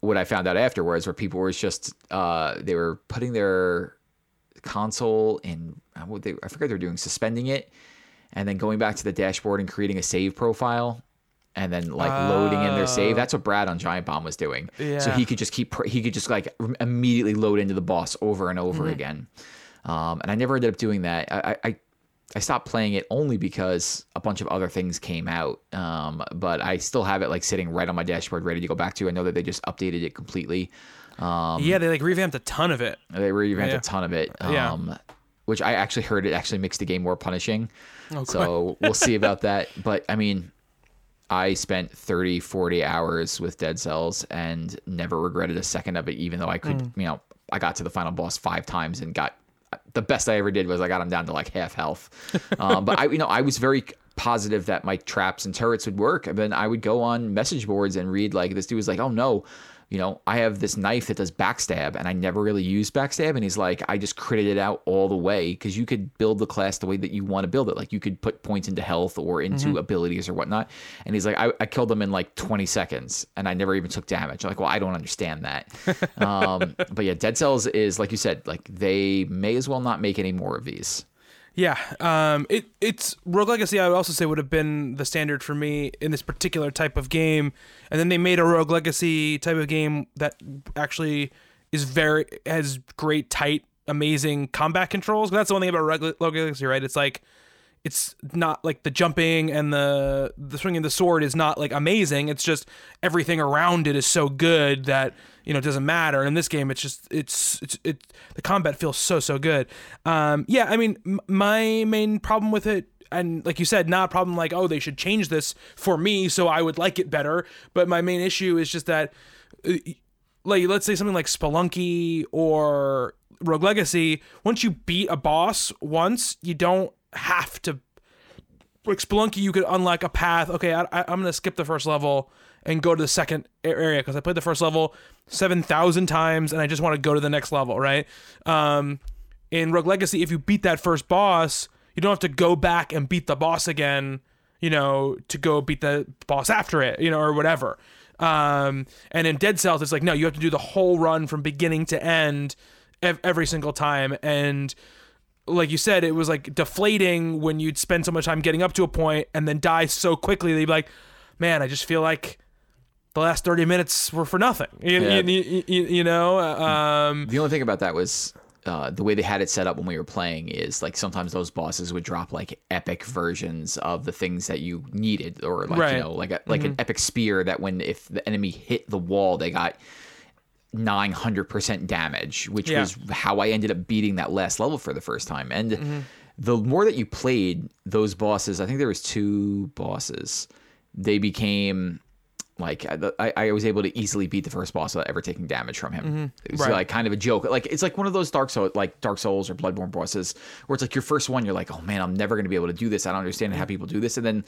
what I found out afterwards, where people were just uh, they were putting their console in, uh, what they, I forget they're doing, suspending it, and then going back to the dashboard and creating a save profile and then like loading in their save. That's what Brad on Giant Bomb was doing. Yeah. So he could just keep he could just like immediately load into the boss over and over again. Um, and I never ended up doing that. I, I I stopped playing it only because a bunch of other things came out. Um, but I still have it like sitting right on my dashboard, ready to go back to. I know that they just updated it completely. Um, yeah, they like revamped a ton of it. they revamped Yeah. a ton of it. Yeah. Um, which I actually heard it actually makes the game more punishing. Oh, so *laughs* we'll see about that. But I mean, I spent 30, 40 hours with Dead Cells and never regretted a second of it, even though I could, Mm. you know, I got to the final boss five times and got the best I ever did was I got him down to like half health. um, but I, you know, I was very positive that my traps and turrets would work. And then I would go on message boards and read like this dude was like, "Oh no, you know, I have this knife that does backstab and I never really use backstab. And he's like, I just critted it out all the way because you could build the class the way that you want to build it. Like you could put points into health or into mm-hmm. abilities or whatnot. And he's like, I, I, killed them in like 20 seconds and I never even took damage. I'm like, well, I don't understand that. *laughs* um, but yeah, Dead Cells is, like you said, like they may as well not make any more of these. Yeah, um, it it's Rogue Legacy. I would also say would have been the standard for me in this particular type of game, and then they made a Rogue Legacy type of game that actually is very has great tight, amazing combat controls. That's the one thing about Rogue Legacy, right? It's like it's not like the jumping and the the swinging the sword is not like amazing. It's just everything around it is so good that you know it doesn't matter. And in this game, it's just it's it's it the combat feels so so good. Um, yeah, I mean m- my main problem with it. And like you said, not a problem like, oh, they should change this for me so I would like it better. But my main issue is just that, uh, like, let's say something like Spelunky or Rogue Legacy, once you beat a boss once, you don't have to. Like Spelunky, you could unlock a path. Okay, I, I, I'm gonna skip the first level and go to the second area because I played the first level seven thousand times and I just want to go to the next level, right? Um, in Rogue Legacy, if you beat that first boss, you don't have to go back and beat the boss again, you know, to go beat the boss after it, you know, or whatever. Um, and in Dead Cells, it's like no, you have to do the whole run from beginning to end every single time, and like you said, it was like deflating when you'd spend so much time getting up to a point and then die so quickly. They'd be like, man, I just feel like the last 30 minutes were for nothing. You, yeah. you, you, you know? Um, the only thing about that was uh, the way they had it set up when we were playing is like sometimes those bosses would drop like epic versions of the things that you needed or like, right. you know, like a, like mm-hmm. an epic spear that when if the enemy hit the wall, they got 900% damage, which yeah. was how I ended up beating that last level for the first time. And mm-hmm. the more that you played those bosses, I think there was two bosses. They became like I, I was able to easily beat the first boss without ever taking damage from him. Mm-hmm. It was right. like kind of a joke. Like it's like one of those Dark Souls, like Dark Souls or Bloodborne bosses, where it's like your first one, you're like, oh man, I'm never going to be able to do this. I don't understand how people do this, and then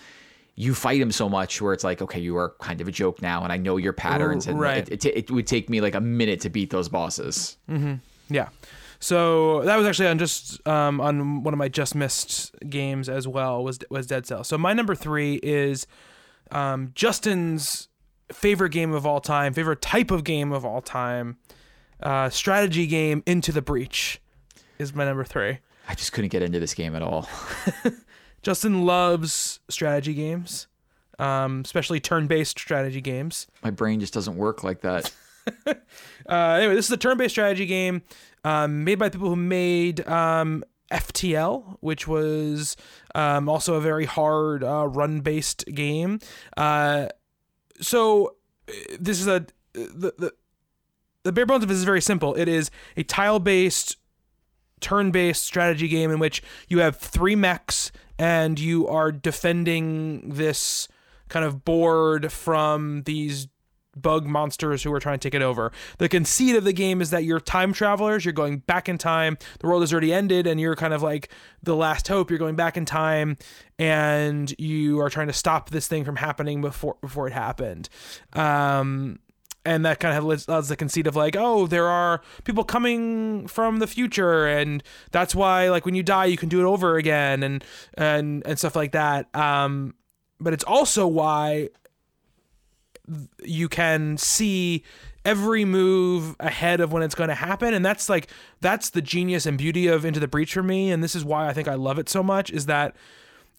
you fight him so much where it's like, okay, you are kind of a joke now, and I know your patterns, and right. it, it, it would take me like a minute to beat those bosses. Mm-hmm. Yeah. So that was actually on just um, on one of my just missed games as well was was Dead Cell. So my number three is um, Justin's favorite game of all time, favorite type of game of all time, uh, strategy game Into the Breach is my number three. I just couldn't get into this game at all. *laughs* Justin loves strategy games, um, especially turn-based strategy games. My brain just doesn't work like that. *laughs* uh, anyway, this is a turn-based strategy game um, made by people who made um, FTL, which was um, also a very hard uh, run-based game. Uh, so uh, this is a the, the the bare bones of this is very simple. It is a tile-based turn-based strategy game in which you have three mechs and you are defending this kind of board from these bug monsters who are trying to take it over. The conceit of the game is that you're time travelers, you're going back in time. The world has already ended and you're kind of like the last hope. You're going back in time and you are trying to stop this thing from happening before before it happened. Um and that kind of has the conceit of like oh there are people coming from the future and that's why like when you die you can do it over again and and and stuff like that um but it's also why you can see every move ahead of when it's going to happen and that's like that's the genius and beauty of into the breach for me and this is why i think i love it so much is that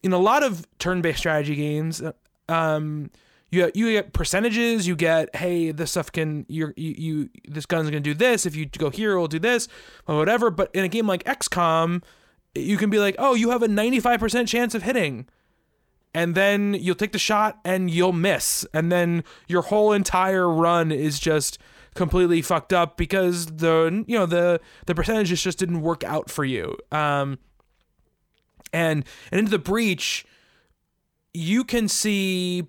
in a lot of turn-based strategy games um you you get percentages. You get hey, this stuff can you you, you this gun's gonna do this. If you go here, it'll do this, or whatever. But in a game like XCOM, you can be like, oh, you have a ninety five percent chance of hitting, and then you'll take the shot and you'll miss, and then your whole entire run is just completely fucked up because the you know the the percentages just didn't work out for you. Um, and and into the breach, you can see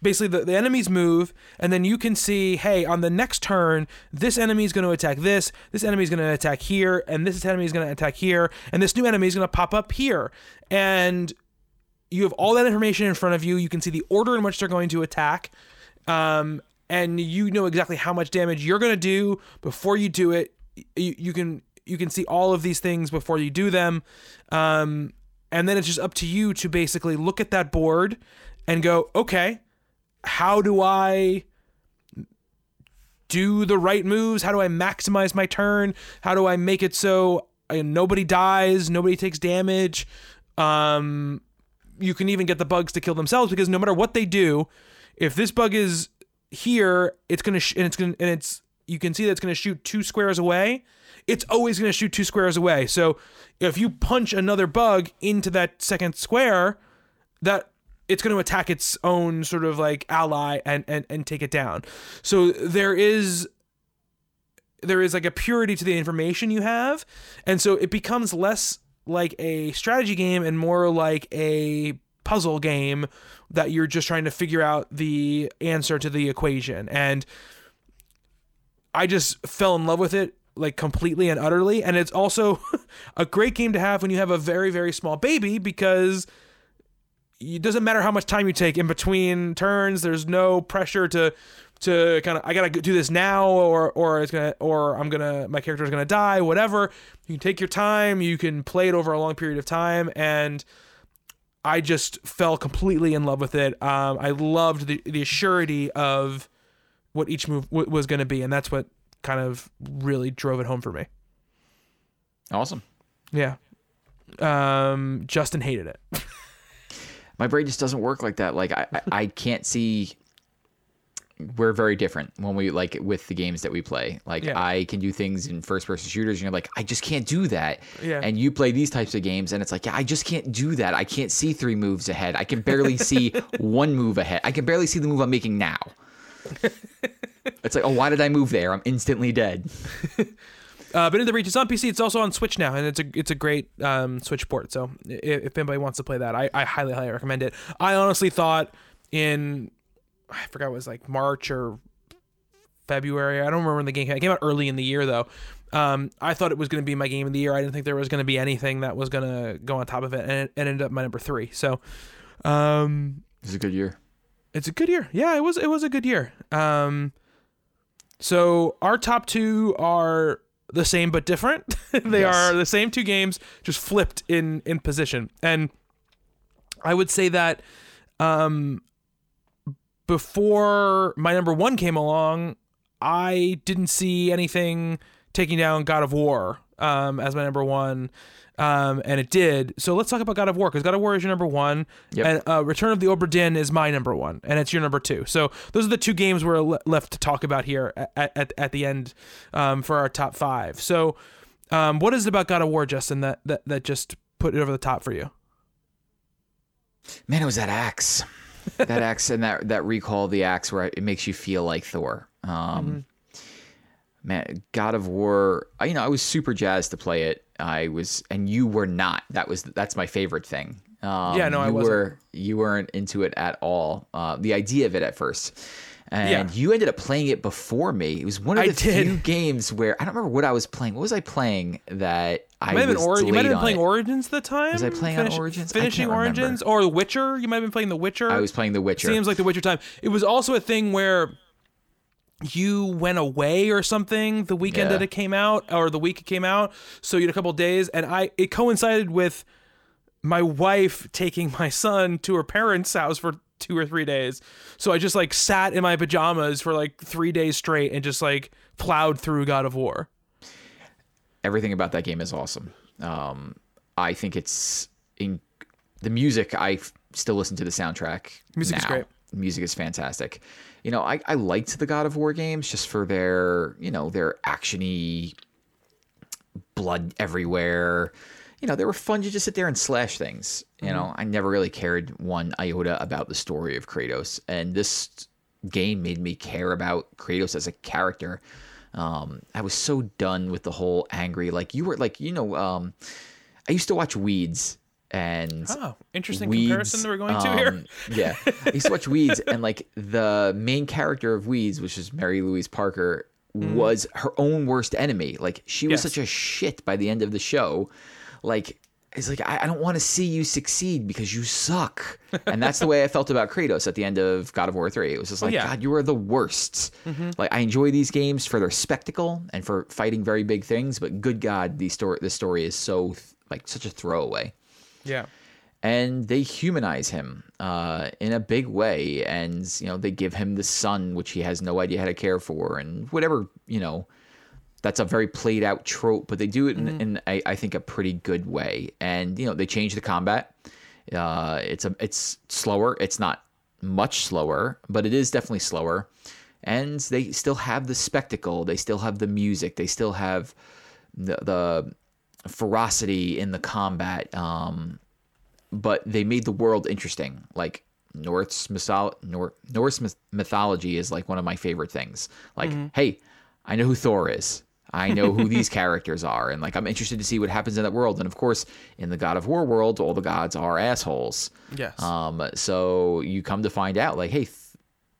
basically the, the enemies move and then you can see hey on the next turn this enemy is going to attack this this enemy is going to attack here and this enemy is going to attack here and this new enemy is going to pop up here and you have all that information in front of you you can see the order in which they're going to attack um, and you know exactly how much damage you're going to do before you do it you, you can you can see all of these things before you do them um, and then it's just up to you to basically look at that board and go okay how do I do the right moves? How do I maximize my turn? How do I make it so uh, nobody dies, nobody takes damage? Um, you can even get the bugs to kill themselves because no matter what they do, if this bug is here, it's gonna sh- and it's gonna and it's you can see that it's gonna shoot two squares away. It's always gonna shoot two squares away. So if you punch another bug into that second square, that it's going to attack its own sort of like ally and, and and take it down. So there is there is like a purity to the information you have, and so it becomes less like a strategy game and more like a puzzle game that you're just trying to figure out the answer to the equation. And I just fell in love with it like completely and utterly. And it's also *laughs* a great game to have when you have a very, very small baby because it doesn't matter how much time you take in between turns. There's no pressure to to kind of I gotta do this now or or it's gonna or I'm gonna my character is gonna die. Whatever. You can take your time. You can play it over a long period of time and. I just fell completely in love with it. Um, I loved the the surety of what each move w- was to be, and that's what kind of really drove it home for me. Awesome. Yeah. Um, Justin hated it. *laughs* My brain just doesn't work like that. Like I, I, I can't see. We're very different when we like with the games that we play. Like Yeah. I can do things in first person shooters, and you're like, I just can't do that. Yeah. And you play these types of games, and it's like, yeah, I just can't do that. I can't see three moves ahead. I can barely *laughs* see one move ahead. I can barely see the move I'm making now. *laughs* it's like, oh, why did I move there? I'm instantly dead. *laughs* Uh, but Into the Breach, it's on PC. It's also on Switch now, and it's a it's a great um, Switch port. So if, if anybody wants to play that, I, I highly highly recommend it. I honestly thought in I forgot it was like March or February. I don't remember when the game came. It came out early in the year though. Um, I thought it was going to be my game of the year. I didn't think there was going to be anything that was going to go on top of it, and it, it ended up my number three. So, um, It's a good year. it's a good year. Yeah, it was it was a good year. Um so our top two are the same but different. *laughs* they Yes. are the same two games just flipped in in position. And I would say that um before my number 1 came along, I didn't see anything taking down God of War um as my number 1 um, and it did. So let's talk about God of War because God of War is your number one, Yep. and uh, Return of the Obra Dinn is my number one, and it's your number two. So those are the two games we're le- left to talk about here at at, at the end um, for our top five. So, um, what is it about God of War, Justin, that that that just put it over the top for you? Man, it was that axe. That axe and that that recall of the axe where it makes you feel like Thor. Um, Man, God of War. I- You know, I was super jazzed to play it. I was, and you were not. That was that's my favorite thing. Um, Yeah, no, I you wasn't. were you weren't into it at all. Uh, the idea of it at first. And Yeah. you ended up playing it before me. It was one of the few games where I don't remember what I was playing. What was I playing that I might have been, you might have been playing it? Origins at the time. Was I playing on Origins? Finishing can't remember. Origins or The Witcher? You might have been playing The Witcher. I was playing The Witcher. Seems like The Witcher time. It was also a thing where you went away or something the weekend Yeah. that it came out or the week it came out. So you had a couple days, and I it coincided with my wife taking my son to her parents' house for two or three days. So I just like sat in my pajamas for like three days straight and just like plowed through God of War. Everything about that game is awesome. Um, I think it's in the music. I f- still listen to the soundtrack. Music is now. great. Music is fantastic. You know, I, I liked the God of War games just for their you know their actiony, blood everywhere. You know, they were fun to just sit there and slash things. You know, I never really cared one iota about the story of Kratos, and this game made me care about Kratos as a character. Um, I was so done with the whole angry, like you were like, you know, um, I used to watch Weeds and Oh, interesting Weeds, comparison that we're going to here. um, *laughs* yeah, I used to watch Weeds, and like the main character of Weeds, which is Mary Louise Parker, was her own worst enemy. Like she was. Yes. such a shit by the end of the show. Like it's like I, I don't want to see you succeed because you suck, and that's the way I felt about Kratos at the end of God of War Three. It was just like yeah. Mm-hmm. God, you are the worst. Like I enjoy these games for their spectacle and for fighting very big things, but good God, the story the story is so like such a throwaway Yeah. and they humanize him uh, in a big way and you know they give him the son which he has no idea how to care for and whatever you know that's a very played out trope but they do it in, in I, I think a pretty good way. And you know they change the combat. Uh, it's a it's slower. It's not much slower but it is definitely slower. And they still have the spectacle. They still have the music. They still have the, the ferocity in the combat. Um, but they made the world interesting. Like Norse mytholo- Nor- Norse myth- mythology is like one of my favorite things. Like, hey, I know who Thor is. I know who these characters are, and like I'm interested to see what happens in that world. And of course, in the God of War world, all the gods are assholes. Yes. Um, so you come to find out, like, hey, Th-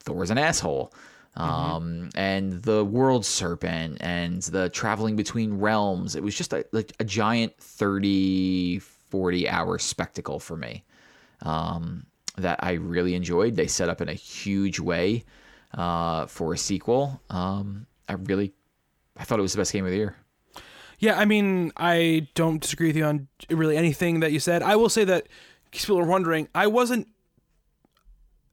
Thor's an asshole. Um, and the world serpent and the traveling between realms. It was just a, like a giant 30, 40 hour spectacle for me. Um, that I really enjoyed. They set up in a huge way, uh, for a sequel. Um, I really, I thought it was the best game of the year. Yeah, I mean, I don't disagree with you on really anything that you said. I will say that, people are wondering, I wasn't.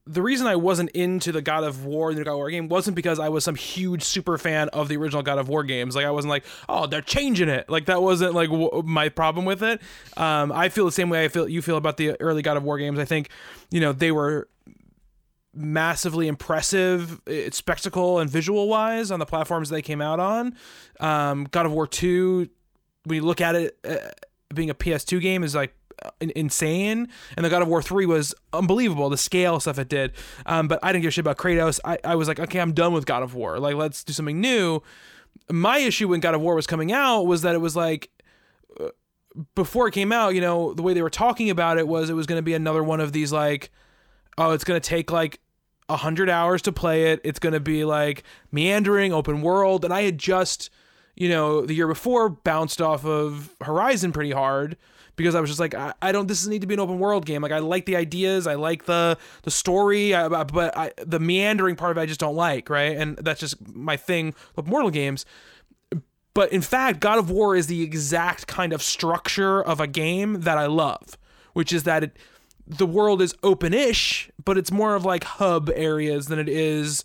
The reason I wasn't into the God of War, the God of War game, wasn't because I was some huge super fan of the original God of War games. Like I wasn't like, oh, they're changing it. Like that wasn't like w- my problem with it. Um, I feel the same way I feel you feel about the early God of War games. I think, you know, they were massively impressive uh, spectacle and visual wise on the platforms they came out on. Um, God of War 2, when you look at it uh, being a PS2 game, is like uh, insane. And the God of War 3 was unbelievable, the scale stuff it did. Um, but I didn't give a shit about Kratos. I, I was like, okay, I'm done with God of War. Like, let's do something new. My issue when God of War was coming out was that it was like, uh, before it came out, you know, the way they were talking about it was it was going to be another one of these like, oh, it's going to take like a hundred hours to play it. It's going to be like meandering, open world. And I had just, you know, the year before bounced off of Horizon pretty hard because I was just like, I, I don't. This need to be an open world game. Like I like the ideas, I like the the story, I, but I, the meandering part of it I just don't like. Right, and that's just my thing with Mortal games. But in fact, God of War is the exact kind of structure of a game that I love, which is that it the world is open-ish, but it's more of like hub areas than it is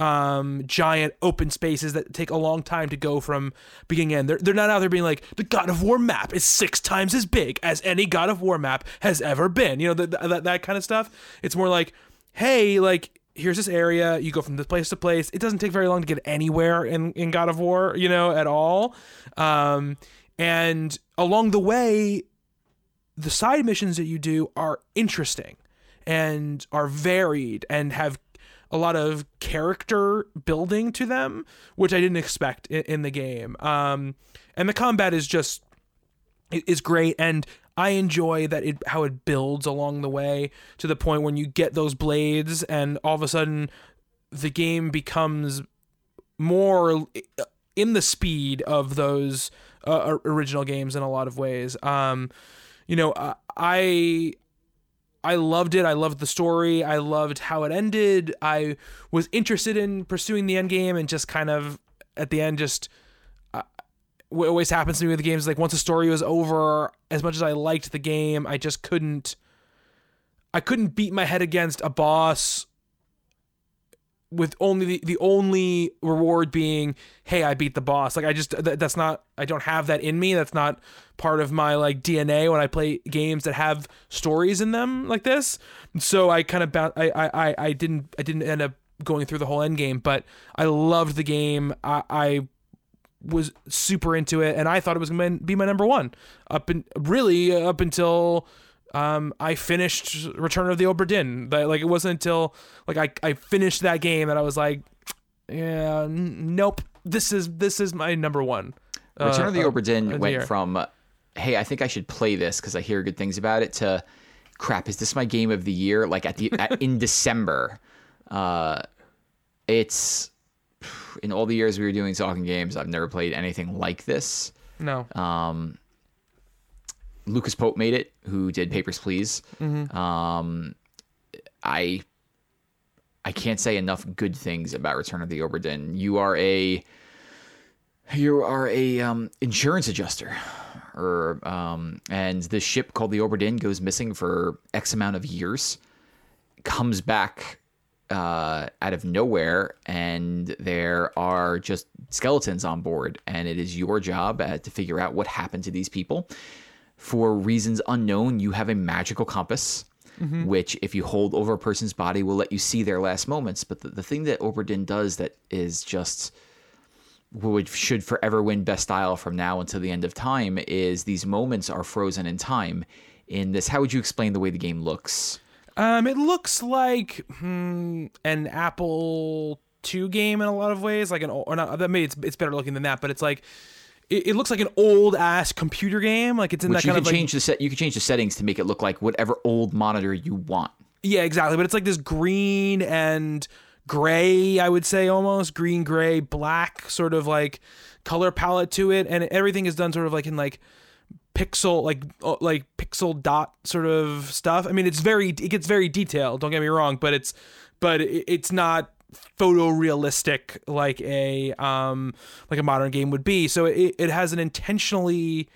um, giant open spaces that take a long time to go from beginning end. They're, they're not out there being like the God of War map is six times as big as any God of War map has ever been. You know that that kind of stuff. It's more like, hey, like here's this area. You go from this place to place. It doesn't take very long to get anywhere in in God of War. You know at all. Um, and along the way, the side missions that you do are interesting and are varied and have a lot of character building to them, which I didn't expect in, in the game. Um, and the combat is just is great, and I enjoy that it how it builds along the way to the point when you get those blades, and all of a sudden the game becomes more in the speed of those uh, original games in a lot of ways. Um, you know, I I loved it. I loved the story. I loved how it ended. I was interested in pursuing the end game and just kind of at the end just uh, what always happens to me with the games like once the story was over as much as I liked the game, I just couldn't I couldn't beat my head against a boss with only the, the only reward being hey i beat the boss. Like i just that, that's not i don't have that in me. That's not part of my like dna when i play games that have stories in them like this. So i kind of ba- I, I i didn't i didn't end up going through the whole end game but i loved the game. I, I was super into it and i thought it was to be my number one up and really up until um, I finished Return of the Obra Dinn. That like it wasn't until like I, I finished that game that I was like, yeah, n- nope. This is this is my number one. Return of the uh, Obra Dinn the went year. from hey, I think I should play this because I hear good things about it. To crap, is this my game of the year? Like at the *laughs* at, in December, uh, it's in all the years we were doing talking games, I've never played anything like this. No. Um, Lucas Pope made it, who did Papers Please. Mm-hmm. Um, I I can't say enough good things about Return of the Obra Dinn. You are a you are a um, insurance adjuster, or um, and this ship called the Obra Dinn goes missing for X amount of years, comes back uh, out of nowhere, and there are just skeletons on board, and it is your job uh, to figure out what happened to these people. For reasons unknown, you have a magical compass, which, if you hold over a person's body, will let you see their last moments. But the, the thing that Obra Dinn does that is just would should forever win best style from now until the end of time is these moments are frozen in time. In this, how would you explain the way the game looks? Um, it looks like hmm, an Apple II game in a lot of ways, like an or not. That maybe it's it's better looking than that, but it's like it, it looks like an old ass computer game. Like it's in Which that you kind can of like change the set. You can change the settings to make it look like whatever old monitor you want. yeah, exactly. But it's like this green and gray. I would say almost green, gray, black sort of like color palette to it, and everything is done sort of like in like pixel like like pixel dot sort of stuff. I mean, it's very it gets very detailed. Don't get me wrong, but it's but it's not photorealistic like a um like a modern game would be. So it it has an intentionally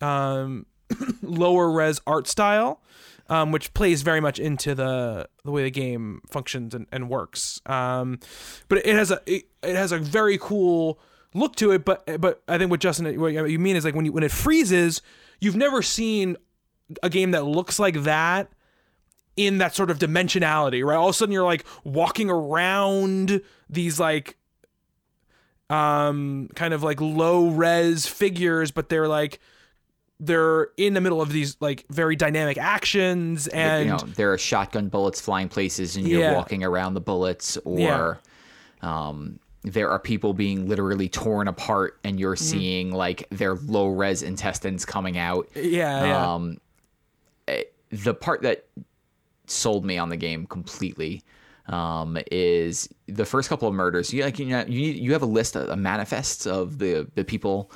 um *coughs* lower res art style. Um, which plays very much into the the way the game functions and, and works. Um, but it has a it, it has a very cool look to it. But but I think what Justin what you mean is like when you when it freezes, you've never seen a game that looks like that in that sort of dimensionality, right? All of a sudden you're like walking around these like um kind of like low res figures, but they're like they're in the middle of these like very dynamic actions and you know, there are shotgun bullets flying places, and you're Yeah. walking around the bullets, or um, there are people being literally torn apart, and you're Mm-hmm. seeing like their low res intestines coming out. yeah, yeah. Um, eh, the part that sold me on the game completely um, is the first couple of murders. You like you know, you need, you have a list of a manifests of the the people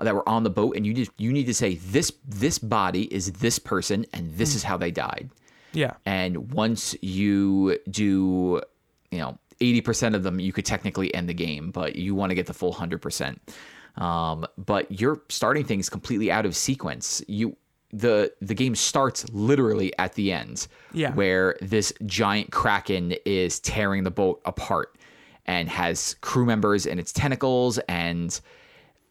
that were on the boat, and you just you need to say this this body is this person, and this is how they died. yeah. And once you do, you know, 80% of them, you could technically end the game, but you want to get the full 100%. Um, but you're starting things completely out of sequence. You the the game starts literally at the end, Yeah. where this giant kraken is tearing the boat apart and has crew members in its tentacles and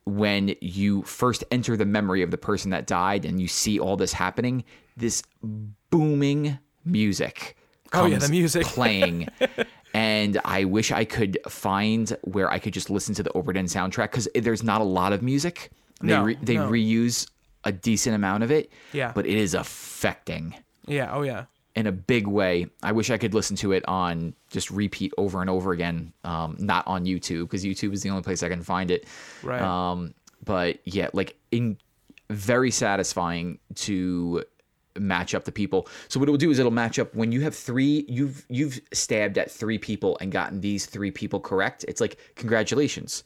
when you first enter the memory of the person that died and you see all this happening, this booming music Oh, yeah, the music. *laughs* playing. and I wish I could find where I could just listen to the Obra Dinn soundtrack because there's not a lot of music. They No, re- they no. reuse a decent amount of it. Yeah. but it is affecting Yeah. Oh yeah. in a big way. I wish I could listen to it on just repeat over and over again, um, not on YouTube because YouTube is the only place I can find it. Right. Um, but yeah, like in very satisfying to match up the people. So what it will do is it'll match up when you have three. You've you've stabbed at three people and gotten these three people correct. It's like congratulations.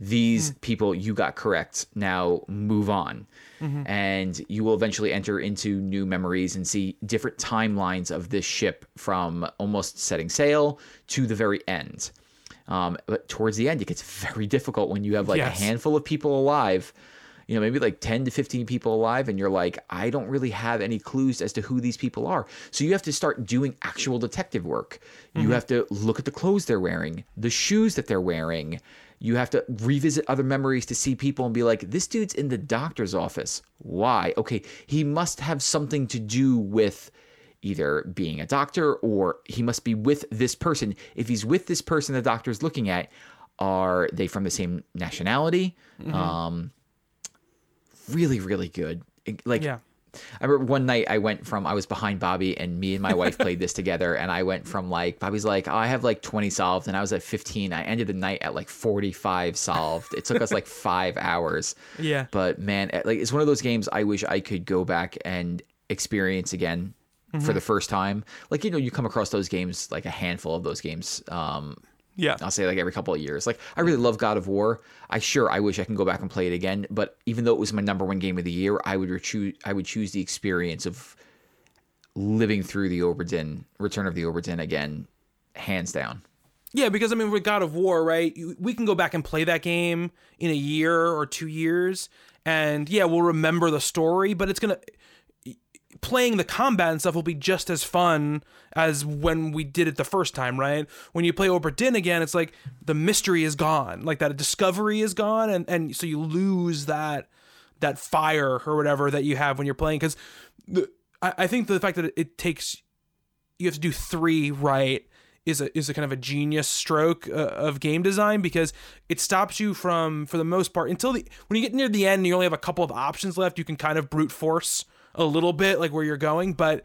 These mm. people you got correct. Now move on. Mm-hmm. And you will eventually enter into new memories and see different timelines of this ship from almost setting sail to the very end. Um, but towards the end, it gets very difficult when you have like Yes. a handful of people alive, you know, maybe like 10 to 15 people alive, and you're like, I don't really have any clues as to who these people are. So you have to start doing actual detective work. You mm-hmm. have to look at the clothes they're wearing, the shoes that they're wearing. You have to revisit other memories to see people and be like, this dude's in the doctor's office. Why? Okay, he must have something to do with either being a doctor or he must be with this person. If he's with this person the doctor's looking at, are they from the same nationality? Um, really, really good. Like Yeah. I remember one night I went from I was behind Bobby and me and my wife played this together and I went from like Bobby's like oh, I have like 20 solved and I was at 15 I ended the night at like 45 solved. It took us like 5 hours. Yeah. but man like it's one of those games I wish I could go back and experience again for the first time. Like you know you come across those games like a handful of those games um Yeah. I'll say like every couple of years. Like I really love God of War. I sure I wish I can go back and play it again. But even though it was my number one game of the year, I would choose I would choose the experience of living through the Obra Dinn Return of the Obra Dinn again, hands down. Yeah, because I mean, with God of War, right? We can go back and play that game in a year or two years, and yeah, we'll remember the story, but it's gonna playing the combat and stuff will be just as fun as when we did it the first time, right? When you play Obra Dinn again, it's like the mystery is gone, like that discovery is gone, and and so you lose that that fire or whatever that you have when you're playing. Because I, I think the fact that it, takes you have to do three right is a is a kind of a genius stroke uh, of game design because it stops you from for the most part until the when you get near the end and you only have a couple of options left you can kind of brute force a little bit like where you're going but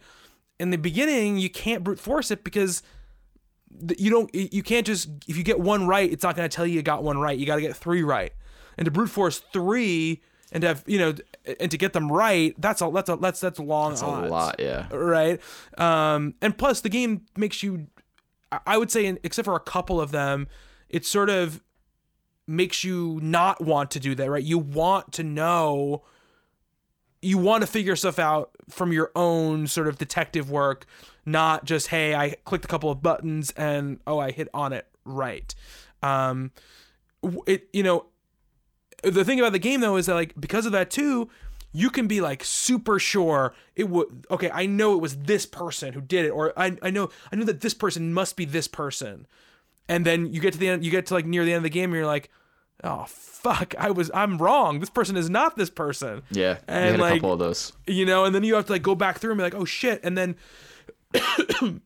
in the beginning you can't brute force it because you don't you can't just if you get one right it's not going to tell you you got one right you got to get three right and to brute force three and to have you know and to get them right that's a that's a that's that's long It's a lot, yeah. right? Um, and plus, the game makes you, I- I would say, in- except for a couple of them, it sort of makes you not want to do that, right? You want to know, you want to figure stuff out from your own sort of detective work, not just, hey, I clicked a couple of buttons and, oh, I hit on it right. Um, it, you know, the thing about the game though is that like because of that too you can be like super sure it would okay i know it was this person who did it or i, I know i know that this person must be this person and then you get to the end you get to like near the end of the game and you're like oh fuck. I was i'm wrong. This person is not this person. Yeah, And, had a like, couple of those. you know and then you have to like go back through and be like oh shit. And then *coughs*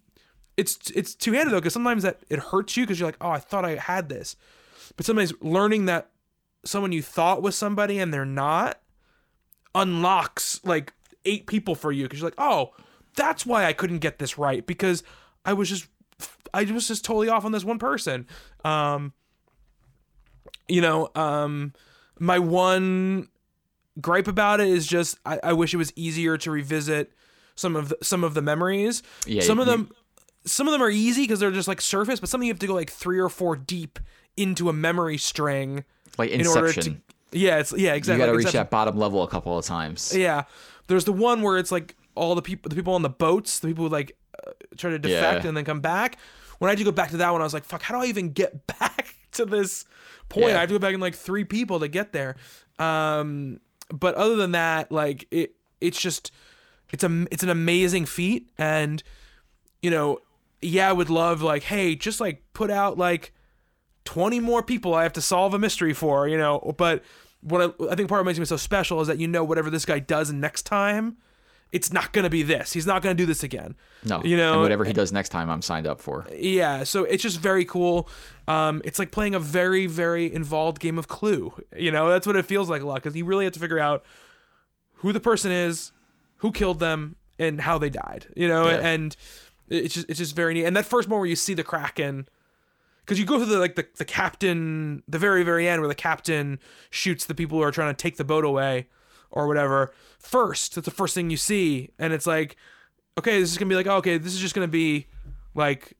it's it's two-handed though because sometimes that it hurts you because you're like oh i thought i had this. But sometimes learning that someone you thought was somebody and they're not unlocks like eight people for you because you're like oh that's why i couldn't get this right because i was just i was just totally off on this one person. Um you know um my one gripe about it is just I, I wish it was easier to revisit some of the, some of the memories. Yeah, some of you- them some of them are easy because they're just like surface, but some you have to go like three or four deep into a memory string Like in order Inception. to. Yeah, it's yeah exactly. you got to like reach Inception. that bottom level a couple of times. Yeah, there's the one where it's like all the people the people on the boats, the people who like uh, try to defect Yeah. and then come back. When I had to go back to that one, I was like, fuck, how do I even get *laughs* back to this point? Yeah. I have to go back in like three people to get there. Um, but other than that, like it, it's just, it's a, it's an amazing feat, and you know, yeah, I would love like, hey, just like put out like 20 more people I have to solve a mystery for, you know. But what I, I think part of what makes me so special is that you know whatever this guy does next time, it's not going to be this. He's not going to do this again. No, You know, and whatever he does next time, I'm signed up for. Yeah, so it's just very cool. Um, it's like playing a very, very involved game of Clue. You know, that's what it feels like a lot because you really have to figure out who the person is, who killed them, and how they died. You know, Yeah. and it's just it's just very neat. And that first moment where you see the Kraken, because you go through the like the the captain, the very very end where the captain shoots the people who are trying to take the boat away, or whatever. First, that's the first thing you see, and it's like, okay, this is gonna be like, oh, okay, this is just gonna be like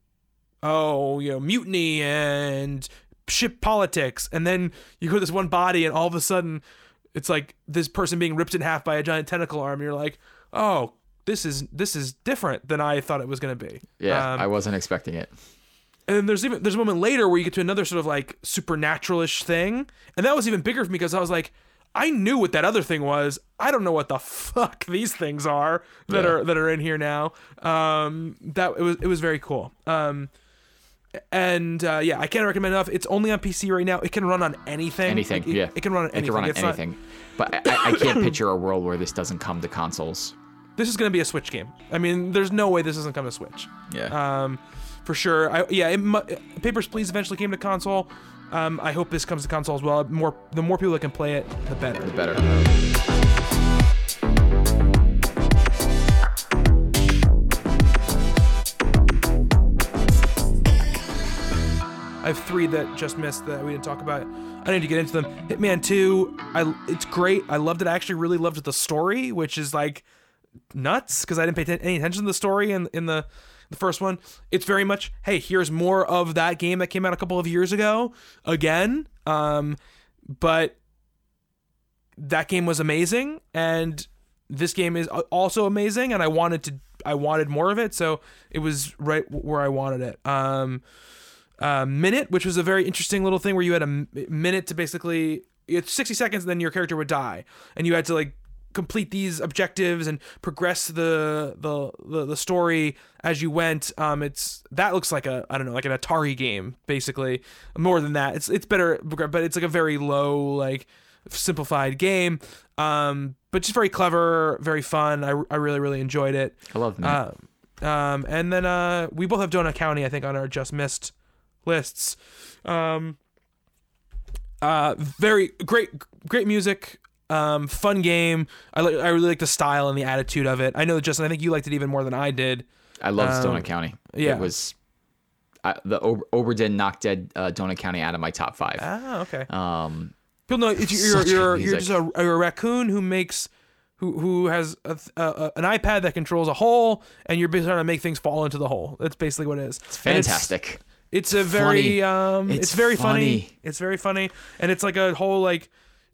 oh, you know, mutiny and ship politics. And then you go to this one body, and all of a sudden, it's like this person being ripped in half by a giant tentacle arm. You're like, oh, this is this is different than I thought it was gonna be. Yeah, Um, I wasn't expecting it. and then there's even there's a moment later where you get to another sort of like supernatural-ish thing, and that was even bigger for me because I was like, I knew what that other thing was. I don't know what the fuck these things are that Yeah. are that are in here now. Um, that it was it was very cool. Um, and uh, yeah, I can't recommend enough. It's only on PC right now. It can run on anything. Anything, it, yeah. it can run on It anything. can run on It's not- anything. But I, I- I can't picture a world where this doesn't come to consoles. this is going to be a Switch game. I mean, there's no way this doesn't come to Switch. Yeah. um, for sure. I, yeah, it, Papers Please eventually came to console. Um, I hope this comes to console as well. More, the more people that can play it, the better. The better. I have three that just missed that we didn't talk about. I need to get into them. Hitman 2, I it's great. I loved it. I actually really loved the story, which is like nuts because I didn't pay t- any attention to the story in in the the first one. It's very much hey, here's more of that game that came out a couple of years ago again. Um, but that game was amazing and this game is also amazing and I wanted to I wanted more of it so it was right where I wanted it um uh, Minit which was a very interesting little thing where you had a minute to basically it's 60 seconds and then your character would die and you had to like complete these objectives and progress the the the, the story as you went um it's that looks like a i don't know like an atari game basically more than that it's it's better but it's like a very low like simplified game um but just very clever very fun i, I really really enjoyed it I love that. um, um, and then uh, we both have Donut County, I think, on our just missed lists. Um, uh, very great, great music. Um, fun game. I li- I really like the style and the attitude of it. I know, Justin. I think you liked it even more than I did. I love um, Donut County. yeah. It was I, the Ober- Obra Dinn knocked dead uh, Donut County out of my top five. Ah, okay. Um, People know if you're you're, you're just a, a raccoon who makes who who has a, a, an iPad that controls a hole, and you're trying to make things fall into the hole. That's basically what it is. it's fantastic. It's a very funny. um it's, It's very funny. funny. It's very funny. And it's like a whole like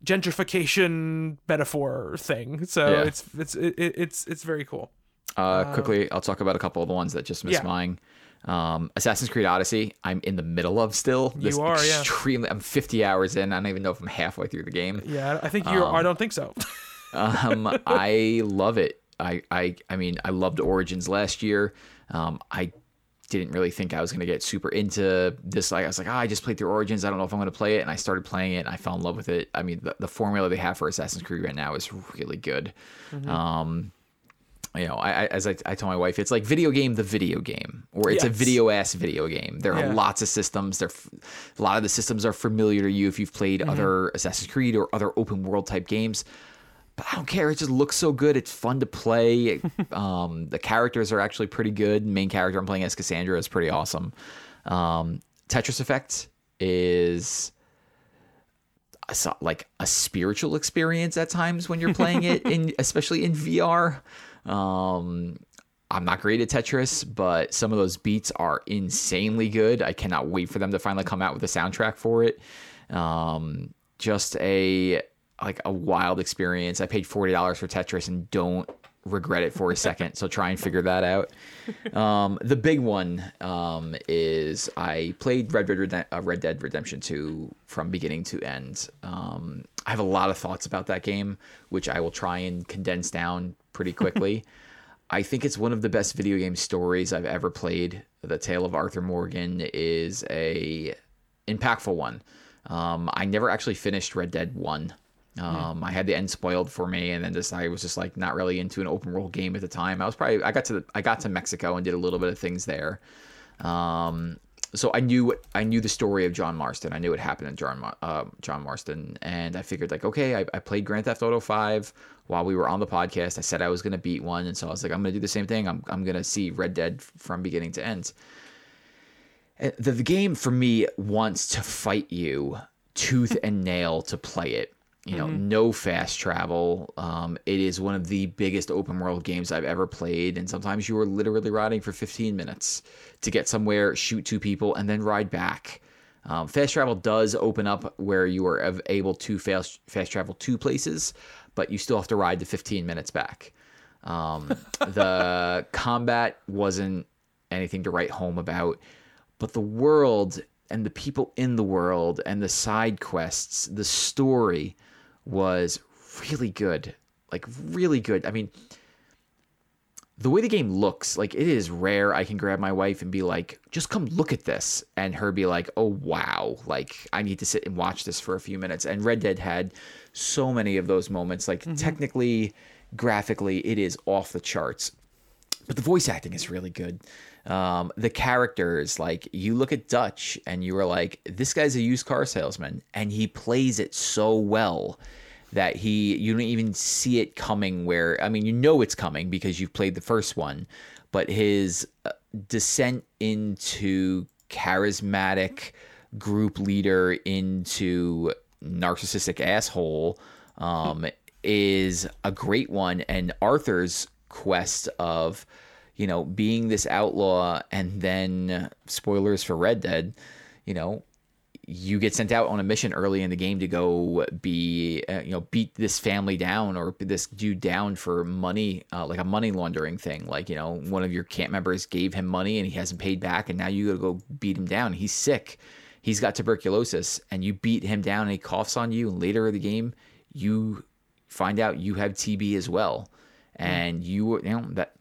gentrification metaphor thing. So Yeah. it's it's it, it- it's it's very cool. Uh, quickly, I'll talk about a couple of the ones that just missed Yeah. mine. Um, Assassin's Creed Odyssey, I'm in the middle of still. This You are, yeah. extremely, I'm 50 hours in. I don't even know if I'm halfway through the game. Yeah, I think you're I don't think so. Um, *laughs* I love it. I, I, I mean, I loved Origins last year. Um, I didn't really think I was going to get super into this. Like, I was like, ah, I just played through Origins. I don't know if I'm going to play it. And I started playing it and I fell in love with it. I mean, the, the formula they have for Assassin's Creed right now is really good. Um, you know, I, I as I, I told my wife, it's like video game, the video game, or it's a video ass video game. There are lots of systems. There, a lot of the systems are familiar to you if you've played Mm-hmm. other Assassin's Creed or other open world type games. But I don't care. It just looks so good. It's fun to play. *laughs* um, the characters are actually pretty good. Main character I'm playing as Cassandra is pretty awesome. Um, Tetris Effect is saw like a spiritual experience at times when you're playing it in *laughs* especially in VR. Um I'm not great at Tetris, but some of those beats are insanely good. I cannot wait for them to finally come out with a soundtrack for it. Um just a like a wild experience. I paid $40 for Tetris and don't regret it for a second. So try and figure that out. *laughs* Um, the big one um, is I played Red Dead, Redem- uh, Red Dead Redemption 2 from beginning to end. Um, I have a lot of thoughts about that game, which I will try and condense down pretty quickly. *laughs* I think it's one of the best video game stories I've ever played. The Tale of Arthur Morgan is a impactful one. Um, I never actually finished Red Dead One. Um, I had the end spoiled for me, and then just I was just like not really into an open world game at the time. I was probably I got to the, I got to Mexico and did a little bit of things there. Um, so I knew I knew the story of John Marston. I knew what happened in John uh, John Marston, and I figured like, okay, I, I played Grand Theft Auto Five while we were on the podcast. I said I was gonna beat one, and so I was like, I'm gonna do the same thing. I'm I'm gonna see Red Dead from beginning to end. The, the game for me wants to fight you tooth and nail to play it. You know, no fast travel. Um, it is one of the biggest open world games I've ever played, and sometimes you are literally riding for 15 minutes to get somewhere, shoot two people, and then ride back. Um, fast travel does open up where you are able to fast fast travel to places, but you still have to ride the 15 minutes back. Um, *laughs* the combat wasn't anything to write home about, but the world and the people in the world and the side quests, the story was really good. Like, really good. I mean, the way the game looks, like, it is rare I can grab my wife and be like, just come look at this. And her be like, oh, wow. Like, I need to sit and watch this for a few minutes. And Red Dead had so many of those moments. Like, mm-hmm. technically, graphically, it is off the charts but the voice acting is really good. Um, the characters, like you look at Dutch and you are like, this guy's a used car salesman, and he plays it so well that he you don't even see it coming. Where I mean, you know it's coming because you've played the first one, but his uh, descent into charismatic, group leader into narcissistic asshole um, is a great one. And Arthur's quest of, you know, being this outlaw and then spoilers for Red Dead, you know, you get sent out on a mission early in the game to go be uh, you know beat this family down or this dude down for money uh, like a money laundering thing. Like you know one of your camp members gave him money and he hasn't paid back and now you gotta go beat him down. He's sick. He's got tuberculosis and you beat him down and he coughs on you and later in the game you find out you have tb as well. And you you know that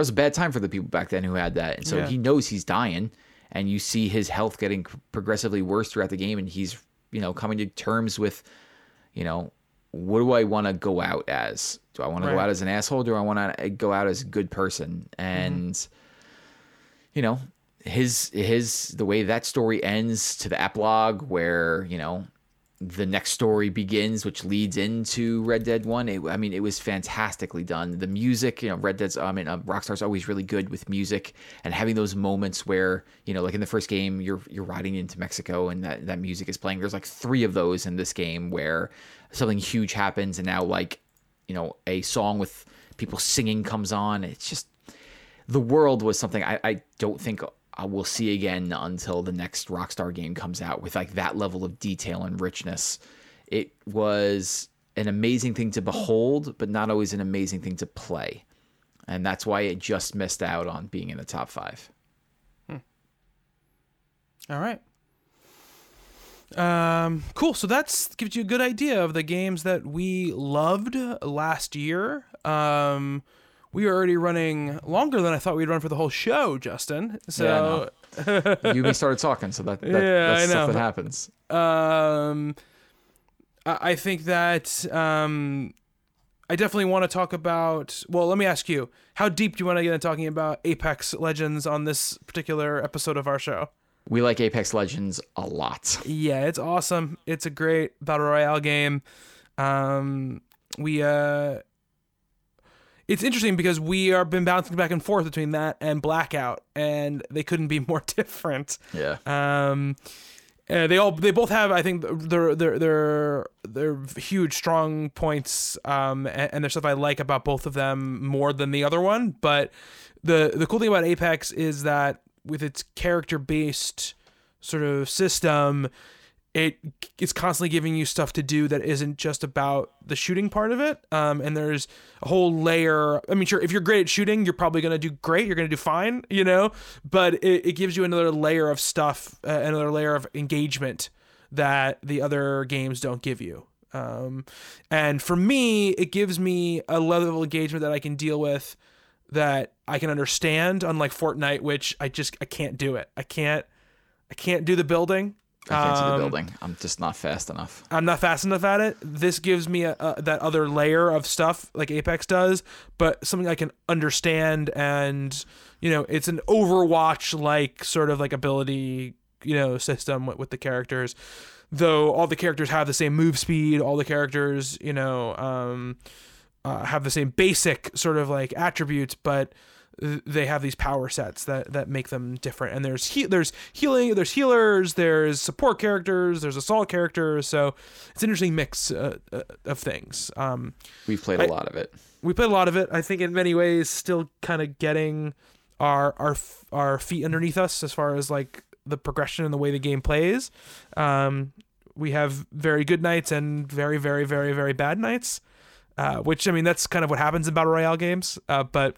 that was a bad time for the people back then who had that. And so Yeah. he knows he's dying and you see his health getting progressively worse throughout the game and he's you know coming to terms with you know what do i want to go out as? Do i want to go out as an asshole do i want to go out as a good person? Mm-hmm. And you know his his the way that story ends to the epilogue where you know the next story begins, which leads into Red Dead One. It, I mean, it was fantastically done. The music, you know, Red Dead's. I mean, uh, Rockstar's always really good with music and having those moments where you know, like in the first game, you're you're riding into Mexico and that that music is playing. There's like three of those in this game where something huge happens, and now like you know, a song with people singing comes on. It's just the world was something I, I don't think I will see again until the next Rockstar game comes out with like that level of detail and richness. It was an amazing thing to behold, but not always an amazing thing to play. And that's why it just missed out on being in the top five. All right. Um, cool. So that's gives you a good idea of the games that we loved last year. Um, we are already running longer than I thought we'd run for the whole show, Justin. So, *laughs* you and me started talking, so that, that Yeah, that's I stuff that happens. um, I I think that um, I definitely want to talk about. Well, let me ask you: How deep do you want to get into talking about Apex Legends on this particular episode of our show? We like Apex Legends a lot. Yeah, it's awesome. It's a great battle royale game. Um, we uh, it's interesting because we are been bouncing back and forth between that and Blackout, and they couldn't be *laughs* more different. Yeah. Um, uh, they all they both have I think their their their their huge strong points um and, and there's stuff I like about both of them more than the other one but the the cool thing about Apex is that with its character based sort of system it it's constantly giving you stuff to do that isn't just about the shooting part of it. Um and there's a whole layer i mean sure if you're great at shooting you're probably going to do great you're going to do fine you know but it, it gives you another layer of stuff uh, another layer of engagement that the other games don't give you. Um and for me it gives me a level of engagement that i can deal with that i can understand unlike fortnite which i just i can't do it. I can't i can't do the building I can't see the Um, building. I'm just not fast enough. I'm not fast enough at it. This gives me a, a, that other layer of stuff like Apex does, but something I can understand and you know, it's an Overwatch like sort of like ability, you know, system with, with the characters. Though all the characters have the same move speed, all the characters, you know, um, uh, have the same basic sort of like attributes, but they have these power sets that that make them different. And there's he- there's healing, there's healers, there's support characters, there's assault characters. So it's an interesting mix uh, uh, of things. Um, We've played I- a lot of it. we played a lot of it. I think in many ways still kind of getting our our our feet underneath us as far as like the progression and the way the game plays. Um, we have very good nights and very very very very bad nights, uh, which I mean that's kind of what happens in battle royale games. Uh, but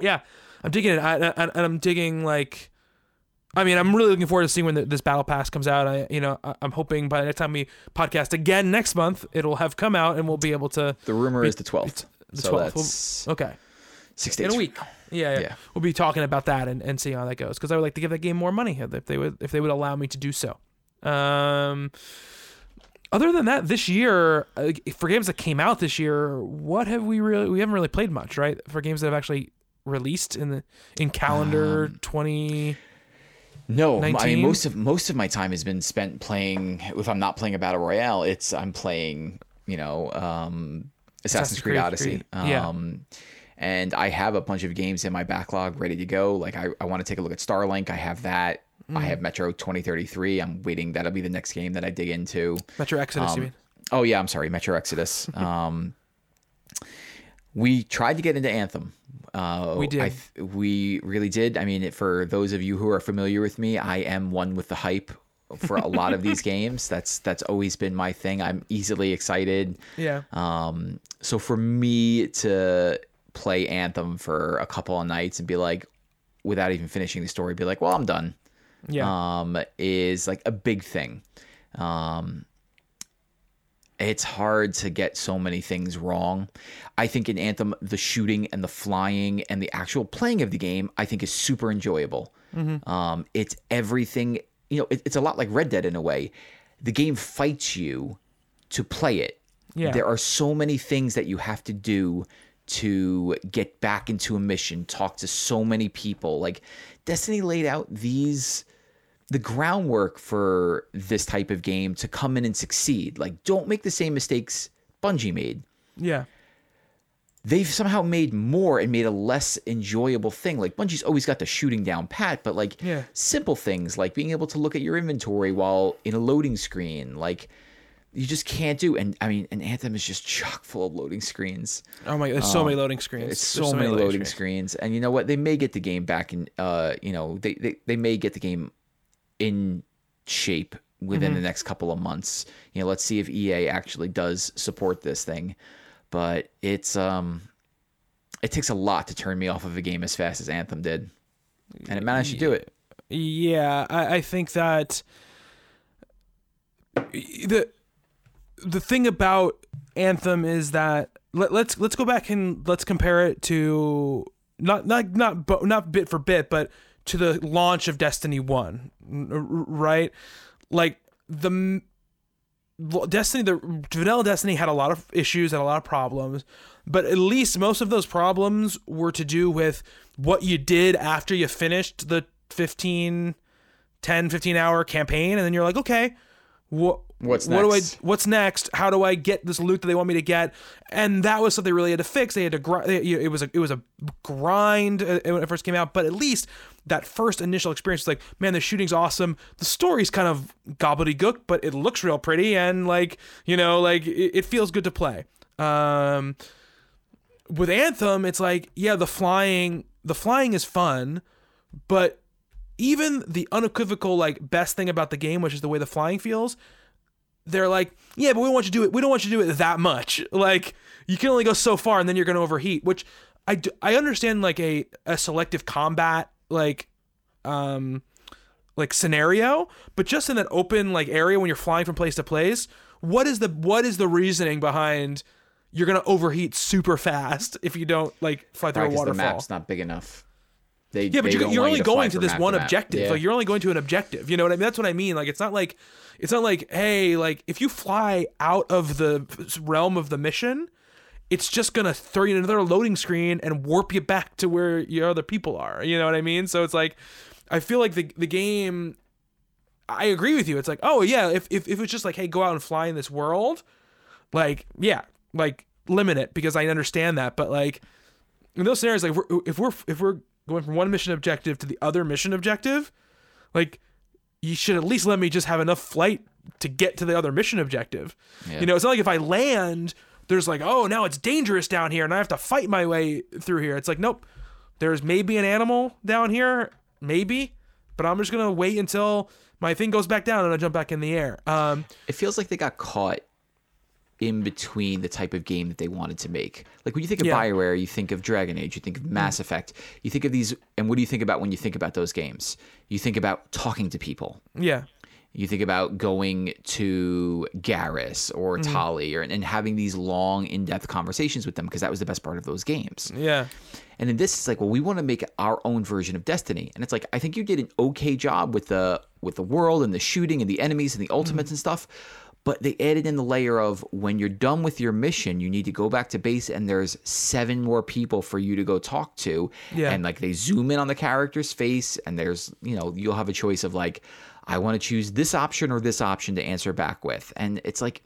yeah, I'm digging it, I, I, and I'm digging like. I mean, I'm really looking forward to seeing when the, this battle pass comes out. I, you know, I, I'm hoping by the next time we podcast again next month, it'll have come out and we'll be able to The rumor is the 12th. the so 12th. that's Okay. six days In a week. Yeah, yeah. Yeah. We'll be talking about that and, and see how that goes because I would like to give that game more money if they would if they would allow me to do so. Um, other than that, this year uh, for games that came out this year, what have we really? We haven't really played much, right? For games that have actually released in the in calendar Um, twenty. No, I mean most of most of my time has been spent playing. If I'm not playing a battle royale, it's I'm playing. You know, um, Assassin's, Assassin's Creed, Creed Odyssey. Creed, yeah. Um, and I have a bunch of games in my backlog ready to go. Like I, I want to take a look at Starlink. I have that. I have Metro 2033. I'm waiting. That'll be the next game that I dig into. Metro Exodus, you Um, mean? Oh yeah, I'm sorry, Metro Exodus. *laughs* um, we tried to get into Anthem. Uh, We did. I th- we really did. I mean, for those of you who are familiar with me, I am one with the hype for a lot of these *laughs* games. That's that's always been my thing. I'm easily excited. Yeah. Um, so for me to play Anthem for a couple of nights and be like, without even finishing the story, be like, well, I'm done Yeah. um, is like a big thing. Um, it's hard to get so many things wrong. I think in Anthem, the shooting and the flying and the actual playing of the game, I think is super enjoyable. Um, it's everything, you know, it, it's a lot like Red Dead in a way. The game fights you to play it. Yeah. There are so many things that you have to do to get back into a mission, talk to so many people. Like Destiny laid out these the groundwork for this type of game to come in and succeed. Like don't make the same mistakes Bungie made. yeah. They've somehow made more and made a less enjoyable thing. Like Bungie's always got the shooting down pat, but like Yeah. simple things like being able to look at your inventory while in a loading screen, like you just can't do. And I mean, an Anthem is just chock full of loading screens. Oh my, God. there's so many loading screens. It's There's so, many loading screens. And you know what? They may get the game back in uh, you know, they they, they may get the game in shape within the next couple of months. You know, let's see if EA actually does support this thing. But it's um it takes a lot to turn me off of a game as fast as Anthem did. And it managed to do it. Yeah, I, I think that the the thing about Anthem is that let, let's let's go back and let's compare it to not not not not bit for bit, but to the launch of Destiny One, r- r- right? Like the Destiny, the vanilla Destiny had a lot of issues and a lot of problems, but at least most of those problems were to do with what you did after you finished the 15, 10, 15 hour campaign. And then you're like, okay, what, What's what next? do I, what's next? How do I get this loot that they want me to get? And that was something they really had to fix. They had to grind. It was a, it was a grind uh, when it first came out, but at least that first initial experience was like, man, the shooting's awesome. The story's kind of gobbledygook, but it looks real pretty and like, you know, like it, it feels good to play. Um, with Anthem, it's like, yeah, the flying, the flying is fun, but even the unequivocal like best thing about the game, which is the way the flying feels, they're like, yeah, but we don't want you to do it. We don't want you to do it that much. Like you can only go so far, and then you're going to overheat. Which I do, I understand like a a selective combat like um like scenario, but just in that open like area when you're flying from place to place, what is the what is the reasoning behind? You're gonna overheat super fast if you don't like fly through a 'cause the map's not big enough. They, Yeah, but they you're, you're only you going to this one objective. Yeah. Like you're only going to an objective. You know what I mean? That's what I mean. Like it's not like it's not like hey, like if you fly out of the realm of the mission, it's just gonna throw you in another loading screen and warp you back to where your other people are. You know what I mean? So it's like I feel like the the game. I agree with you. It's like oh yeah, if if if it's just like hey, go out and fly in this world, like yeah, like limit it because I understand that. But like in those scenarios, like if we're, if we're if we're going from one mission objective to the other mission objective, like you should at least let me just have enough flight to get to the other mission objective. Yeah. You know, it's not like if I land, there's like, oh, now it's dangerous down here and I have to fight my way through here. It's like, nope, there's maybe an animal down here, maybe, but I'm just gonna wait until my thing goes back down and I jump back in the air. Um, it feels like they got caught in between the type of game that they wanted to make. Like when you think of Yeah. Mm. BioWare, you think of Dragon Age, you think of Mass Effect, you think of these, and what do you think about when you think about those games? You think about talking to people. yeah, You think about going to Garrus or Mm-hmm. Tali or, and having these long, in depth conversations with them because that was the best part of those games. yeah, And then this, is like, well, we want to make our own version of Destiny, and it's like, I think you did an okay job with the with the world and the shooting and the enemies and the ultimates and stuff, but they added in the layer of when you're done with your mission, you need to go back to base, and there's seven more people for you to go talk to, Yeah. and like they zoom in on the character's face, and there's you know you'll have a choice of like, I want to choose this option or this option to answer back with, and it's like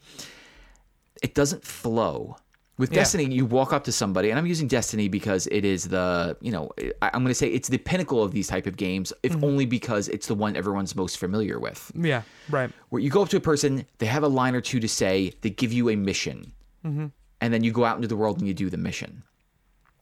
it doesn't flow With Yeah. Destiny, you walk up to somebody, and I'm using Destiny because it is the, you know, I, I'm going to say it's the pinnacle of these type of games, if Mm-hmm. only because it's the one everyone's most familiar with. Yeah, right. Where you go up to a person, they have a line or two to say, they give you a mission, Mm-hmm. and then you go out into the world and you do the mission.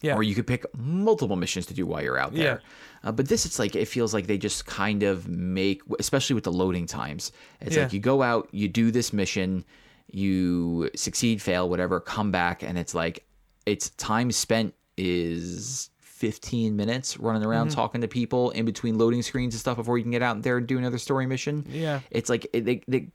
Yeah. Or you could pick multiple missions to do while you're out there. Uh, but this, it's like it feels like they just kind of make, especially with the loading times. It's Yeah. like you go out, you do this mission, you succeed, fail, whatever, come back, and it's like it's time spent is 15 minutes running around Mm-hmm. talking to people in between loading screens and stuff before you can get out there and do another story mission. Yeah. It's like they they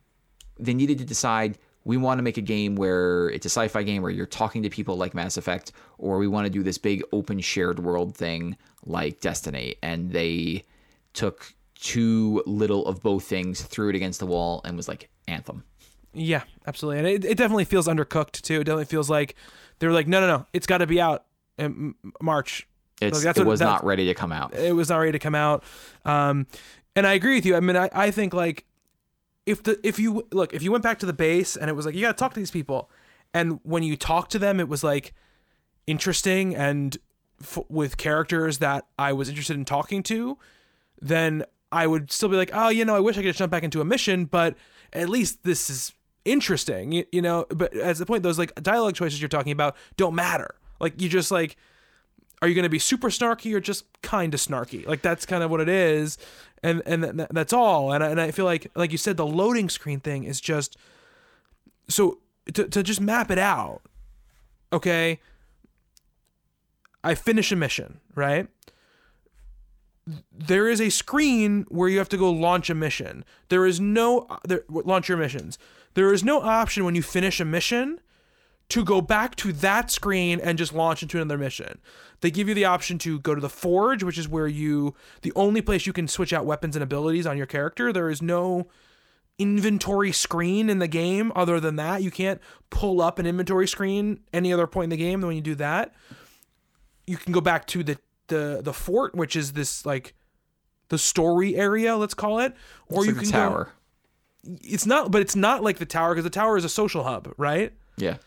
they needed to decide we want to make a game where it's a sci-fi game where you're talking to people like Mass Effect, or we want to do this big open shared world thing like Destiny, and they took too little of both things, threw it against the wall, and was like Anthem. Yeah, absolutely. And it, it definitely feels undercooked too. It definitely feels like they were like, no, no, no, it's got to be out in March. It's, Like, that's it what- was that's- not ready to come out. It was not ready to come out. Um, and I agree with you. I mean, I, I think like if the if you look if you went back to the base and it was like you got to talk to these people, and when you talk to them, it was like interesting and f- with characters that I was interested in talking to, then I would still be like, oh, you know, I wish I could jump back into a mission, but at least this is interesting, you, you know. But as the point, those like dialogue choices you're talking about don't matter. Like you just like, are you going to be super snarky or just kind of snarky? Like that's kind of what it is, and and th- that's all. And I, and I feel like like you said, the loading screen thing is just so to to just map it out. Okay. I finish a mission, right? there is a screen where you have to go launch a mission. There is no uh, there, launch your missions. There is no option when you finish a mission to go back to that screen and just launch into another mission. They give you the option to go to the forge, which is where you the only place you can switch out weapons and abilities on your character. There is no inventory screen in the game other than that. You can't pull up an inventory screen any other point in the game than when you do that. You can go back to the the the fort, which is this like the story area, let's call it, or It's you like can the tower. Go, it's not, but it's not like the tower because the tower is a social hub, right? Yeah,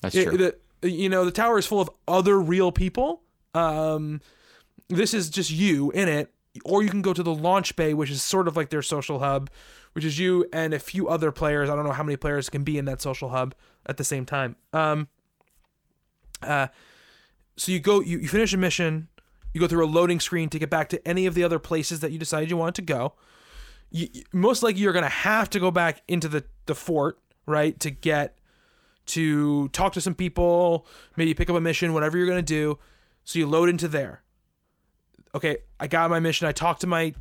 that's It- true. the- you know, the tower is full of other real people. Um, this is just you in it, or you can go to the launch bay, which is sort of like their social hub, which is you and a few other players. I don't know how many players can be in that social hub at the same time. Um, uh, so you go, you, you finish a mission, you go through a loading screen to get back to any of the other places that you decided you wanted to go. You, most likely, you're going to have to go back into the the fort, right, to get to talk to some people, maybe pick up a mission, whatever you're going to do. So you load into there. Okay, I got my mission. I talked to my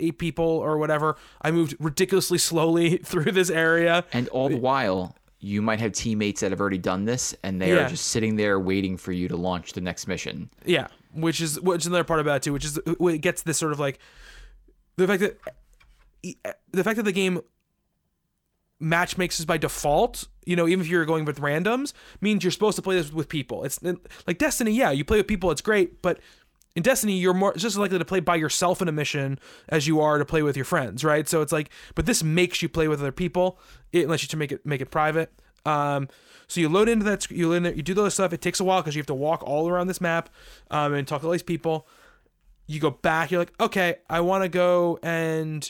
eight people or whatever. I moved ridiculously slowly *laughs* through this area. And all the while, you might have teammates that have already done this, and they Yeah. are just sitting there waiting for you to launch the next mission. Yeah, which is which is another part about it too, which is it gets this sort of like the fact that the fact that the game match makes is by default, you know, even if you're going with randoms, means you're supposed to play this with people. It's like Destiny, yeah, you play with people, it's great, but in Destiny, you're more just as likely to play by yourself in a mission as you are to play with your friends, right? So it's like, but this makes you play with other people. It lets you to make it make it private. Um, so you load into that, you load in there, you do those stuff. It takes a while because you have to walk all around this map um, and talk to all these people. You go back. You're like, okay, I want to go and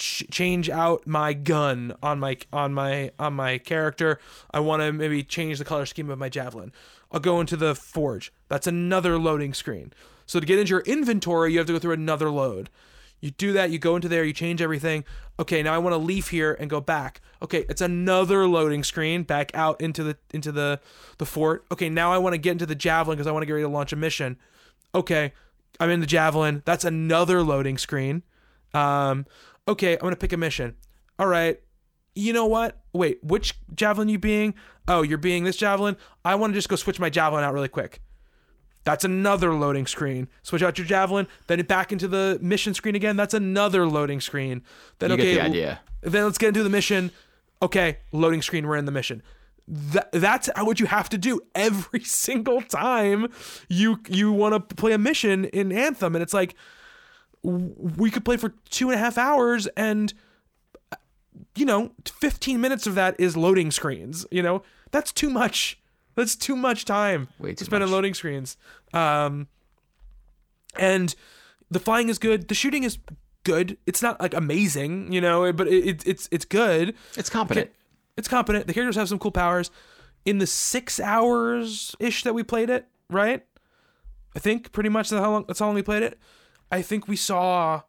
ch- change out my gun on my on my on my character. I want to maybe change the color scheme of my javelin. I'll go into the forge. That's another loading screen. So to get into your inventory, you have to go through another load. You do that, you go into there, you change everything. Okay, now I want to leave here and go back. Okay, it's another loading screen back out into the into the the fort. Okay, now I want to get into the javelin because I want to get ready to launch a mission. Okay, I'm in the javelin. That's another loading screen. Um, okay, I'm gonna pick a mission. All right. You know what? Wait, which javelin you being? Oh, you're being this javelin. I want to just go switch my javelin out really quick. That's another loading screen. Switch out your javelin, then back into the mission screen again. That's another loading screen. Then You okay, get the idea. then let's get into the mission. Okay, loading screen. We're in the mission. That, that's what you have to do every *laughs* single time you you want to play a mission in Anthem, and it's like we could play for two and a half hours, and you know, 15 minutes of that is loading screens. You know, that's too much. That's too much time Way to spend on loading screens. Um, and the flying is good. The shooting is good. It's not like amazing, you know, but it, it, it's it's good. It's competent. It's competent. The characters have some cool powers. In the six hours ish that we played it, right? I think pretty much that's how long that's how long we played it. I think we saw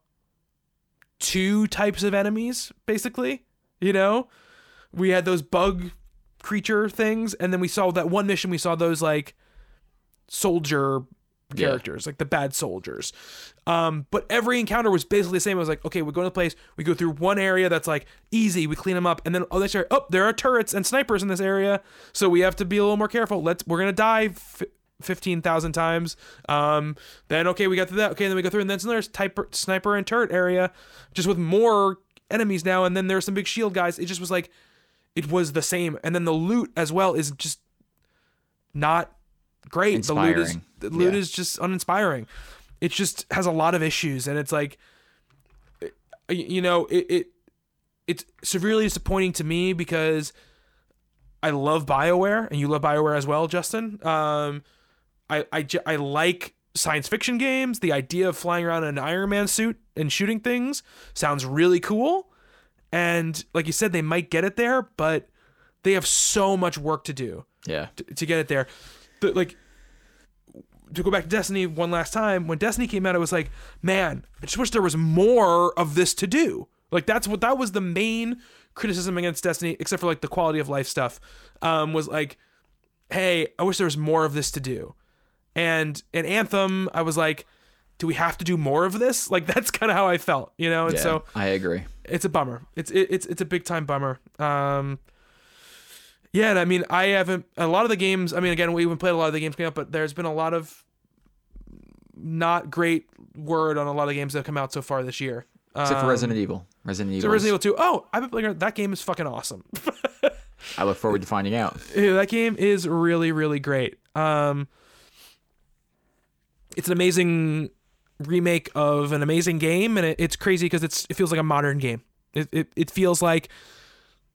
two types of enemies, basically. You know, we had those bug creature things, and then we saw that one mission. We saw those like soldier Yeah. characters, like the bad soldiers. Um, but every encounter was basically the same. It was like, okay, we go to the place, we go through one area that's like easy, we clean them up, and then oh, next area, oh, there are turrets and snipers in this area, so we have to be a little more careful. Let's, we're gonna die. F- 15,000 times. Um, then, okay, we got through that. Okay, then we go through, and then there's type, sniper and turret area, just with more enemies now. And then there's some big shield guys. It just was like, it was the same. And then the loot as well is just not great. The loot is the loot Yeah. is just uninspiring. It just has a lot of issues, and it's like, you know, it, it it's severely disappointing to me because I love Bioware, and you love Bioware as well, Justin. Um, I I I like science fiction games. The idea of flying around in an Iron Man suit and shooting things sounds really cool. And like you said, they might get it there, but they have so much work to do Yeah. to, to get it there. The, like to go back to Destiny one last time, when Destiny came out, it was like, man, I just wish there was more of this to do. Like that's what that was the main criticism against Destiny, except for like the quality of life stuff, um, was like, hey, I wish there was more of this to do. And in Anthem, I was like, do we have to do more of this? Like *laughs* that's kind of how I felt, you know. And Yeah. so I agree. it's a bummer. It's it, it's it's a big time bummer. Um, yeah, and I mean, I haven't a lot of the games. I mean, again, we even played a lot of the games coming up, but there's been a lot of not great word on a lot of games that have come out so far this year. Except for Um, Resident Evil. Resident Evil. So Resident Evil 2. Oh, I've been playing that game is fucking awesome. *laughs* I look forward to finding out. Yeah, that game is really really great. Um, it's an amazing remake of an amazing game, and it, it's crazy because it's it feels like a modern game. It, it it feels like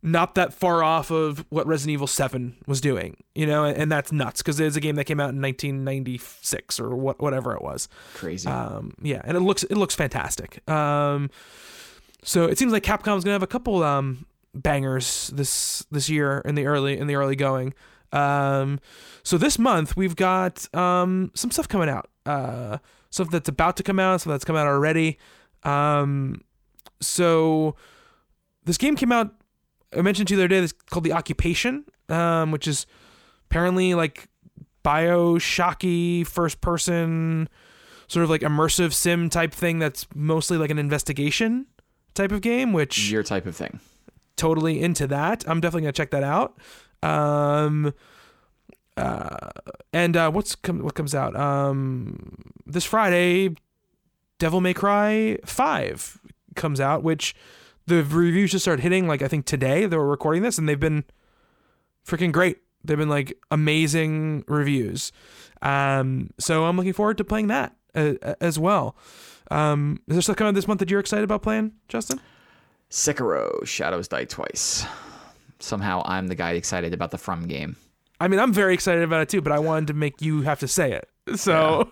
not that far off of what Resident Evil Seven was doing, you know, and, and that's nuts because it's a game that came out in 1996 or what whatever it was. Crazy. Um, yeah, and it looks it looks fantastic. Um, so it seems like Capcom's gonna have a couple um bangers this this year in the early in the early going. Um, so this month we've got um some stuff coming out. Uh, stuff that's about to come out, stuff that's come out already. Um, so this game came out. I mentioned to you the other day. This called the Occupation, um, which is apparently like Bioshocky first person sort of like immersive sim type thing that's mostly like an investigation type of game, which Your type of thing. totally into that. I'm definitely gonna check that out. Um, uh, and uh, what's com- what comes out? Um, this Friday, Devil May Cry Five comes out, which the reviews just started hitting. Like I think today they were recording this, and they've been freaking great. They've been like amazing reviews. Um, so I'm looking forward to playing that uh, as well. Um, is there stuff coming out this month that you're excited about playing, Justin? Sekiro, Shadows Die Twice. Somehow I'm the guy excited about the From game. I mean, I'm very excited about it too, but I wanted to make you have to say it. So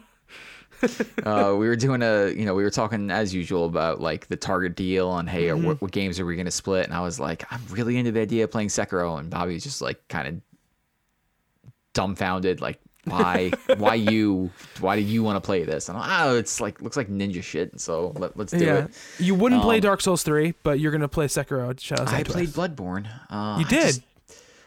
uh, we were doing a, you know, we were talking as usual about like the Target deal and hey, Mm-hmm. what, what games are we going to split? And I was like, I'm really into the idea of playing Sekiro. And Bobby was just like kind of dumbfounded, like, why, *laughs* why you, why do you want to play this? And I'm, oh, it's like, looks like ninja shit. So let, let's do yeah, it. you wouldn't play Um, Dark Souls three, but you're gonna play Sekiro. I played Bloodborne. Uh, You I did. just-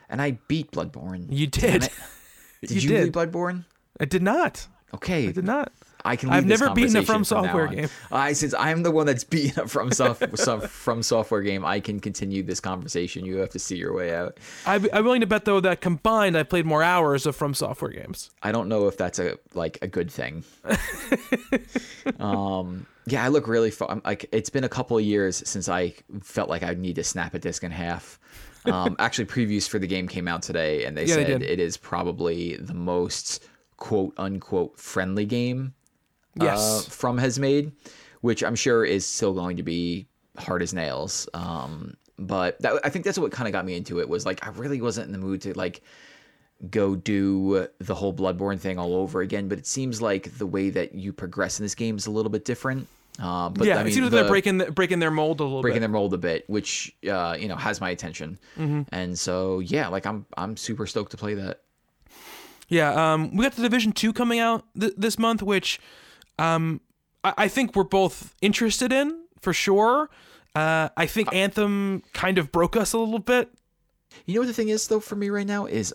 and I beat Bloodborne. You did. *laughs* Did You you, did. beat Bloodborne? I did not. Okay, I did not. I can. I've never beaten a From Software game. I since I'm the one that's *laughs* beaten a from soft, from software game, I can continue this conversation. You have to see your way out. I, I'm willing to bet though that combined, I played more hours of From Software games. I don't know if that's a like a good thing. *laughs* um, yeah, I look really far. Like it's been a couple of years since I felt like I need to snap a disc in half. Um, actually, previews for the game came out today, and they Yeah, said did. it is probably the most quote unquote friendly game Yes. uh, from has made, which I'm sure is still going to be hard as nails. Um, but that, I think that's what kind of got me into it was like I really wasn't in the mood to like go do the whole Bloodborne thing all over again, but it seems like the way that you progress in this game is a little bit different. Uh, but yeah, I mean, it seems like the- they're breaking the, breaking their mold a little breaking bit. their mold a bit, which uh, you know has my attention. Mm-hmm. And so yeah, like I'm I'm super stoked to play that. Yeah, um, we got the Division Two coming out th- this month, which um, I-, I think we're both interested in for sure. Uh, I think Anthem kind of broke us a little bit. You know what the thing is though for me right now is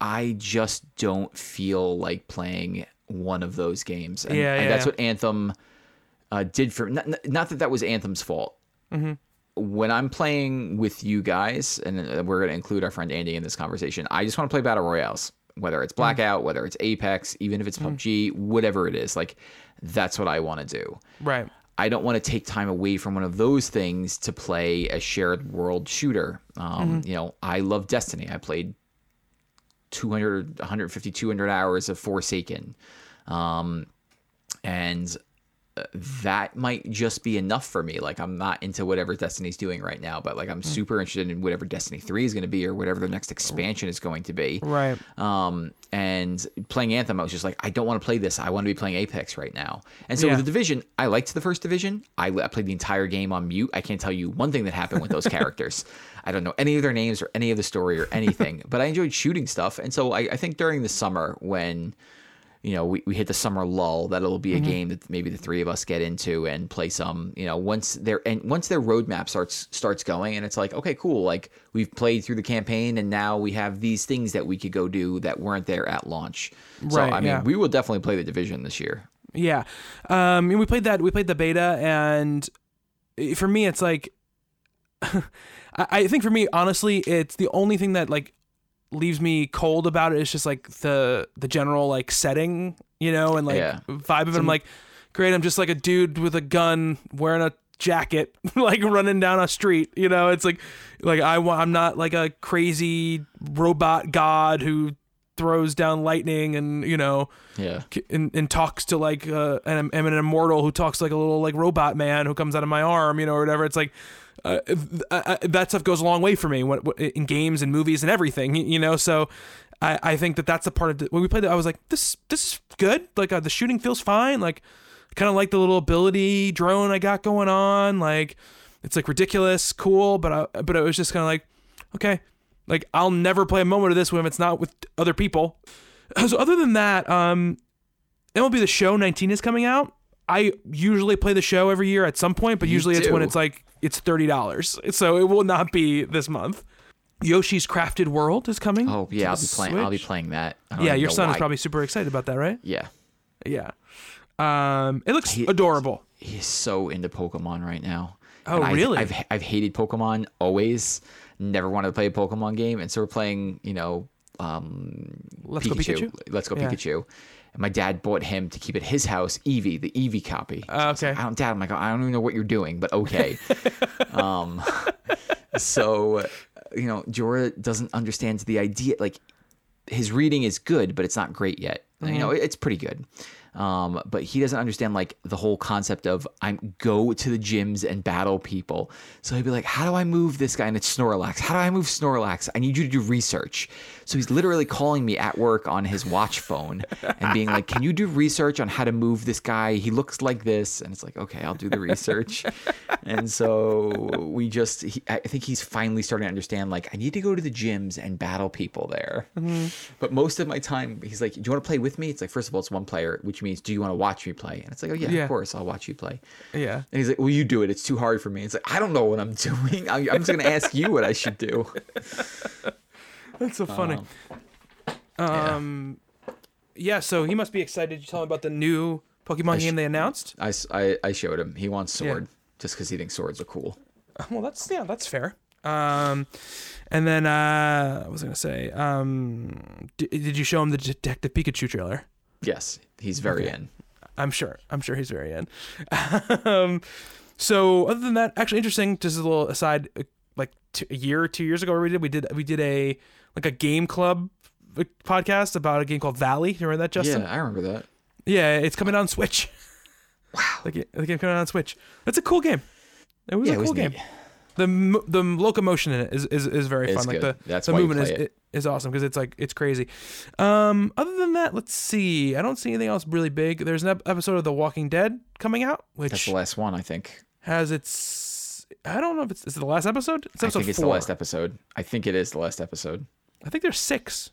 I just don't feel like playing one of those games. And, Yeah, and yeah, that's yeah. what Anthem uh, did for not, not that that was Anthem's fault. Mm-hmm. When I'm playing with you guys, and uh, we're going to include our friend Andy in this conversation, I just want to play battle royales, whether Mm. it's Blackout, whether it's Apex, even if it's PUBG, whatever it is. Like that's what I want to do. Right. I don't want to take time away from one of those things to play a shared world shooter. Um, Mm-hmm. You know, I love Destiny. I played 200, 150, 200 hours of Forsaken. Um, and that might just be enough for me. Like, I'm not into whatever Destiny's doing right now, but like, I'm Mm. super interested in whatever Destiny 3 is going to be or whatever the next expansion is going to be. Right. Um, and playing Anthem, I was just like, I don't want to play this. I want to be playing Apex right now. And so Yeah. with the Division, I liked the first Division. I, I played the entire game on mute. I can't tell you one thing that happened with those *laughs* characters. I don't know any of their names or any of the story or anything, but I enjoyed shooting stuff. And so I, I think during the summer when you know, we, we hit the summer lull. That'll be a game that maybe the three of us get into and play some. You know, once their and once their roadmap starts starts going, and it's like, okay, cool. Like we've played through the campaign, and now we have these things that we could go do that weren't there at launch. right, So I mean, yeah. we will definitely play the division this year. Yeah. Um, and we played that. We played the beta, and for me, it's like, *laughs* I think for me, honestly, it's the only thing that like leaves me cold about it. is just like the the general like setting, you know, and like Yeah. vibe of it. I'm like, great. I'm just like a dude with a gun wearing a jacket, *laughs* like running down a street. You know, it's like, like I want. I'm not like a crazy robot god who throws down lightning and you know Yeah, and, and talks to like uh, an, I'm an immortal who talks like a little like robot man who comes out of my arm, you know, or whatever. It's like uh, th- uh, that stuff goes a long way for me in games and movies and everything, you know. So I, I think that that's a part of the, when we played it. I was like, this this is good. Like uh, the shooting feels fine. Like kind of like the little ability drone I got going on. Like it's like ridiculous, cool, but I, but it was just kind of like okay. Like I'll never play a moment of this when it's not with other people. *laughs* So other than that, um, MLB The Show 19 is coming out. I usually play the show every year at some point, but You usually it's when it's like it's thirty dollars. So it will not be this month. Yoshi's Crafted World is coming. Oh yeah, I'll be playing. I'll be playing that. Yeah, your son is probably super excited about that, right? Yeah, Yeah. Um, it looks He- adorable. he's so into Pokemon right now. Oh, And really? I've, I've hated Pokemon always. Never wanted to play a Pokemon game, and so we're playing. You know, um, Let's Go Pikachu? Let's go Yeah. Pikachu. And my dad bought him to keep at his house Eevee, the Eevee copy. So I was okay. like, I don't, Dad, I'm like, I don't even know what you're doing, but okay. *laughs* um, *laughs* so, you know, Jorah doesn't understand the idea. Like, his reading is good, but it's not great yet. You know, it's pretty good. Um, but he doesn't understand like the whole concept of I'm go to the gyms and battle people. So he'd be like, "How do I move this guy?" And it's Snorlax. How do I move Snorlax? I need you to do research. So he's literally calling me at work on his watch phone and being like, "Can you do research on how to move this guy? He looks like this." And it's like, "Okay, I'll do the research." and so we just, he, I think he's finally starting to understand like I need to go to the gyms and battle people there. Mm-hmm. But most of my time, he's like, "Do you want to play with me?" It's like, first of all, it's one player, which means, "Do you want to watch me play?" And it's like, "Oh yeah, Yeah. of course, I'll watch you play." Yeah. And he's like, "Well, you do it. It's too hard for me." It's like, "I don't know what I'm *laughs* doing. I'm, I'm just gonna ask you what I should do." That's so funny. Um, yeah. So he must be excited. You tell him about the new Pokemon sh- game they announced. I I showed him. He wants sword just because he thinks swords are cool. *laughs* Well, that's yeah, that's fair. Um, and then uh, what was gonna say? Um, d- did you show him the Detective Pikachu trailer? Yes, he's very Okay. in. I'm sure. I'm sure he's very in. *laughs* um, so other than that, actually interesting. Just a little aside, uh, like t- a year or two years ago, we did we did we did a like a game club podcast about a game called Valley. You remember that, Justin? Yeah, I remember that. Yeah, it's coming on Switch. *laughs* Wow. The, ga- the game coming on Switch. That's a cool game. It was Yeah, a it was cool game. neat. the the locomotion in it is is, is very It's fun. Like the That's the movement is it. is awesome because it's like it's crazy. Um, other than that, let's see. I don't see anything else really big. There's an ep- episode of The Walking Dead coming out, which That's the last one, I think. has its. I don't know if it's is it the last episode. It's I episode think it's four. the last episode. I think it is the last episode. I think there's six.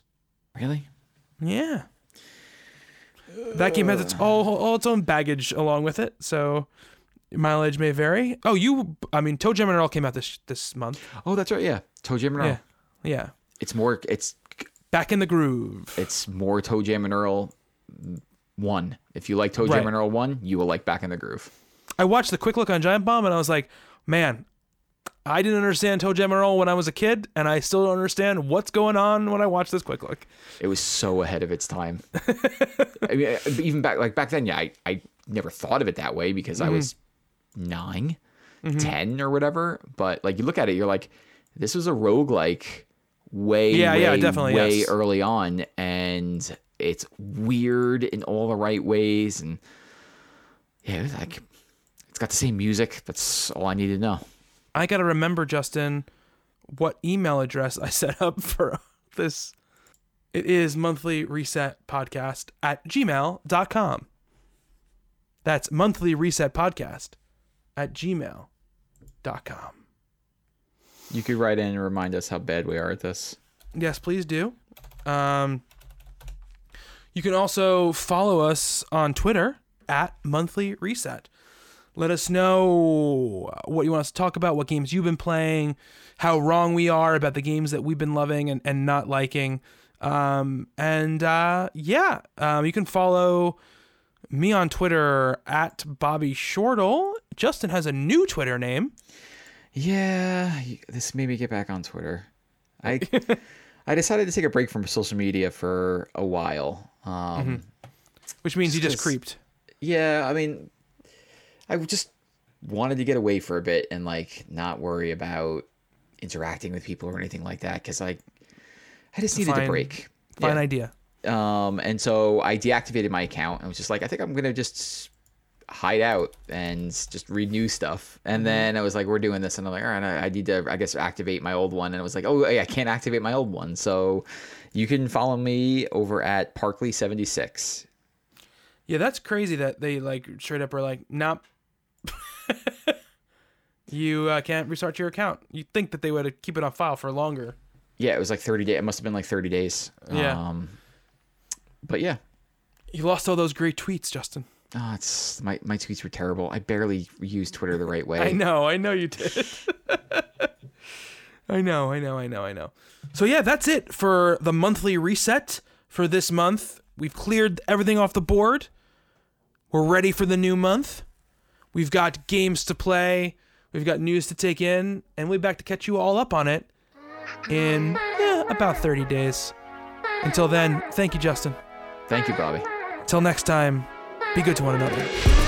Really? Yeah. That game has its all, all its own baggage along with it, so mileage may vary. Oh, you I mean ToeJam and Earl came out this this month. Oh, that's right. Yeah, ToeJam and Earl. Yeah. Yeah. It's more. It's Back in the groove. it's more ToeJam and Earl one. If you like Toe Right. Jam and Earl one, you will like Back in the Groove. I watched the quick look on Giant Bomb and I was like, man, I didn't understand ToeJam and Earl when I was a kid, and I still don't understand what's going on when I watch this quick look. It was so ahead of its time. *laughs* I mean, even back like back then, yeah, I, I never thought of it that way because I Mm-hmm. was 9 10 or whatever. But like you look at it, you're like, this was a roguelike way, Yeah, way, yeah, definitely, way yes. early on, and it's weird in all the right ways, and yeah, it like it's got the same music. That's all I need to know. I got to remember, Justin, what email address I *laughs* set up for this. It is monthly reset podcast at gmail.com. That's monthly reset podcast at gmail.com. You could write in and remind us how bad we are at this. Yes, please do. Um, you can also follow us on Twitter at monthly reset. Let us know what you want us to talk about, what games you've been playing, how wrong we are about the games that we've been loving and, and not liking. Um, and uh, yeah, um, you can follow me on Twitter at Bobby Shortle. Justin has a new Twitter name. Yeah, this made me get back on Twitter. I *laughs* I decided to take a break from social media for a while. Um, Which means you just Just- creeped. Yeah, I mean, I just wanted to get away for a bit and like not worry about interacting with people or anything like that because I I just needed Fine. a break. Fine Yeah. idea. Um, and so I deactivated my account and was just like, I think I'm gonna just hide out and just read new stuff. And then I was like, we're doing this, and I'm like, all right, I, I need to, I guess, activate my old one. And I was like, oh, yeah, I can't activate my old one. So you can follow me over at Parkley76. Yeah, that's crazy that they like straight up are like, nope. You uh, can't restart your account. You'd think that they would keep it on file for longer. Yeah, it was like 30 days. It must have been like 30 days. Yeah. Um, but yeah, You lost all those great tweets, Justin. oh, it's my my tweets were terrible. I barely used Twitter the right way. *laughs* I know, I know you did. *laughs* I know, I know, I know, I know. So yeah, that's it for the monthly reset for this month. We've cleared everything off the board. We're ready for the new month. We've got games to play. We've got news to take in, and we'll be back to catch you all up on it in yeah, about 30 days. Until then, thank you, Justin. Thank you, Bobby. Until next time, be good to one another.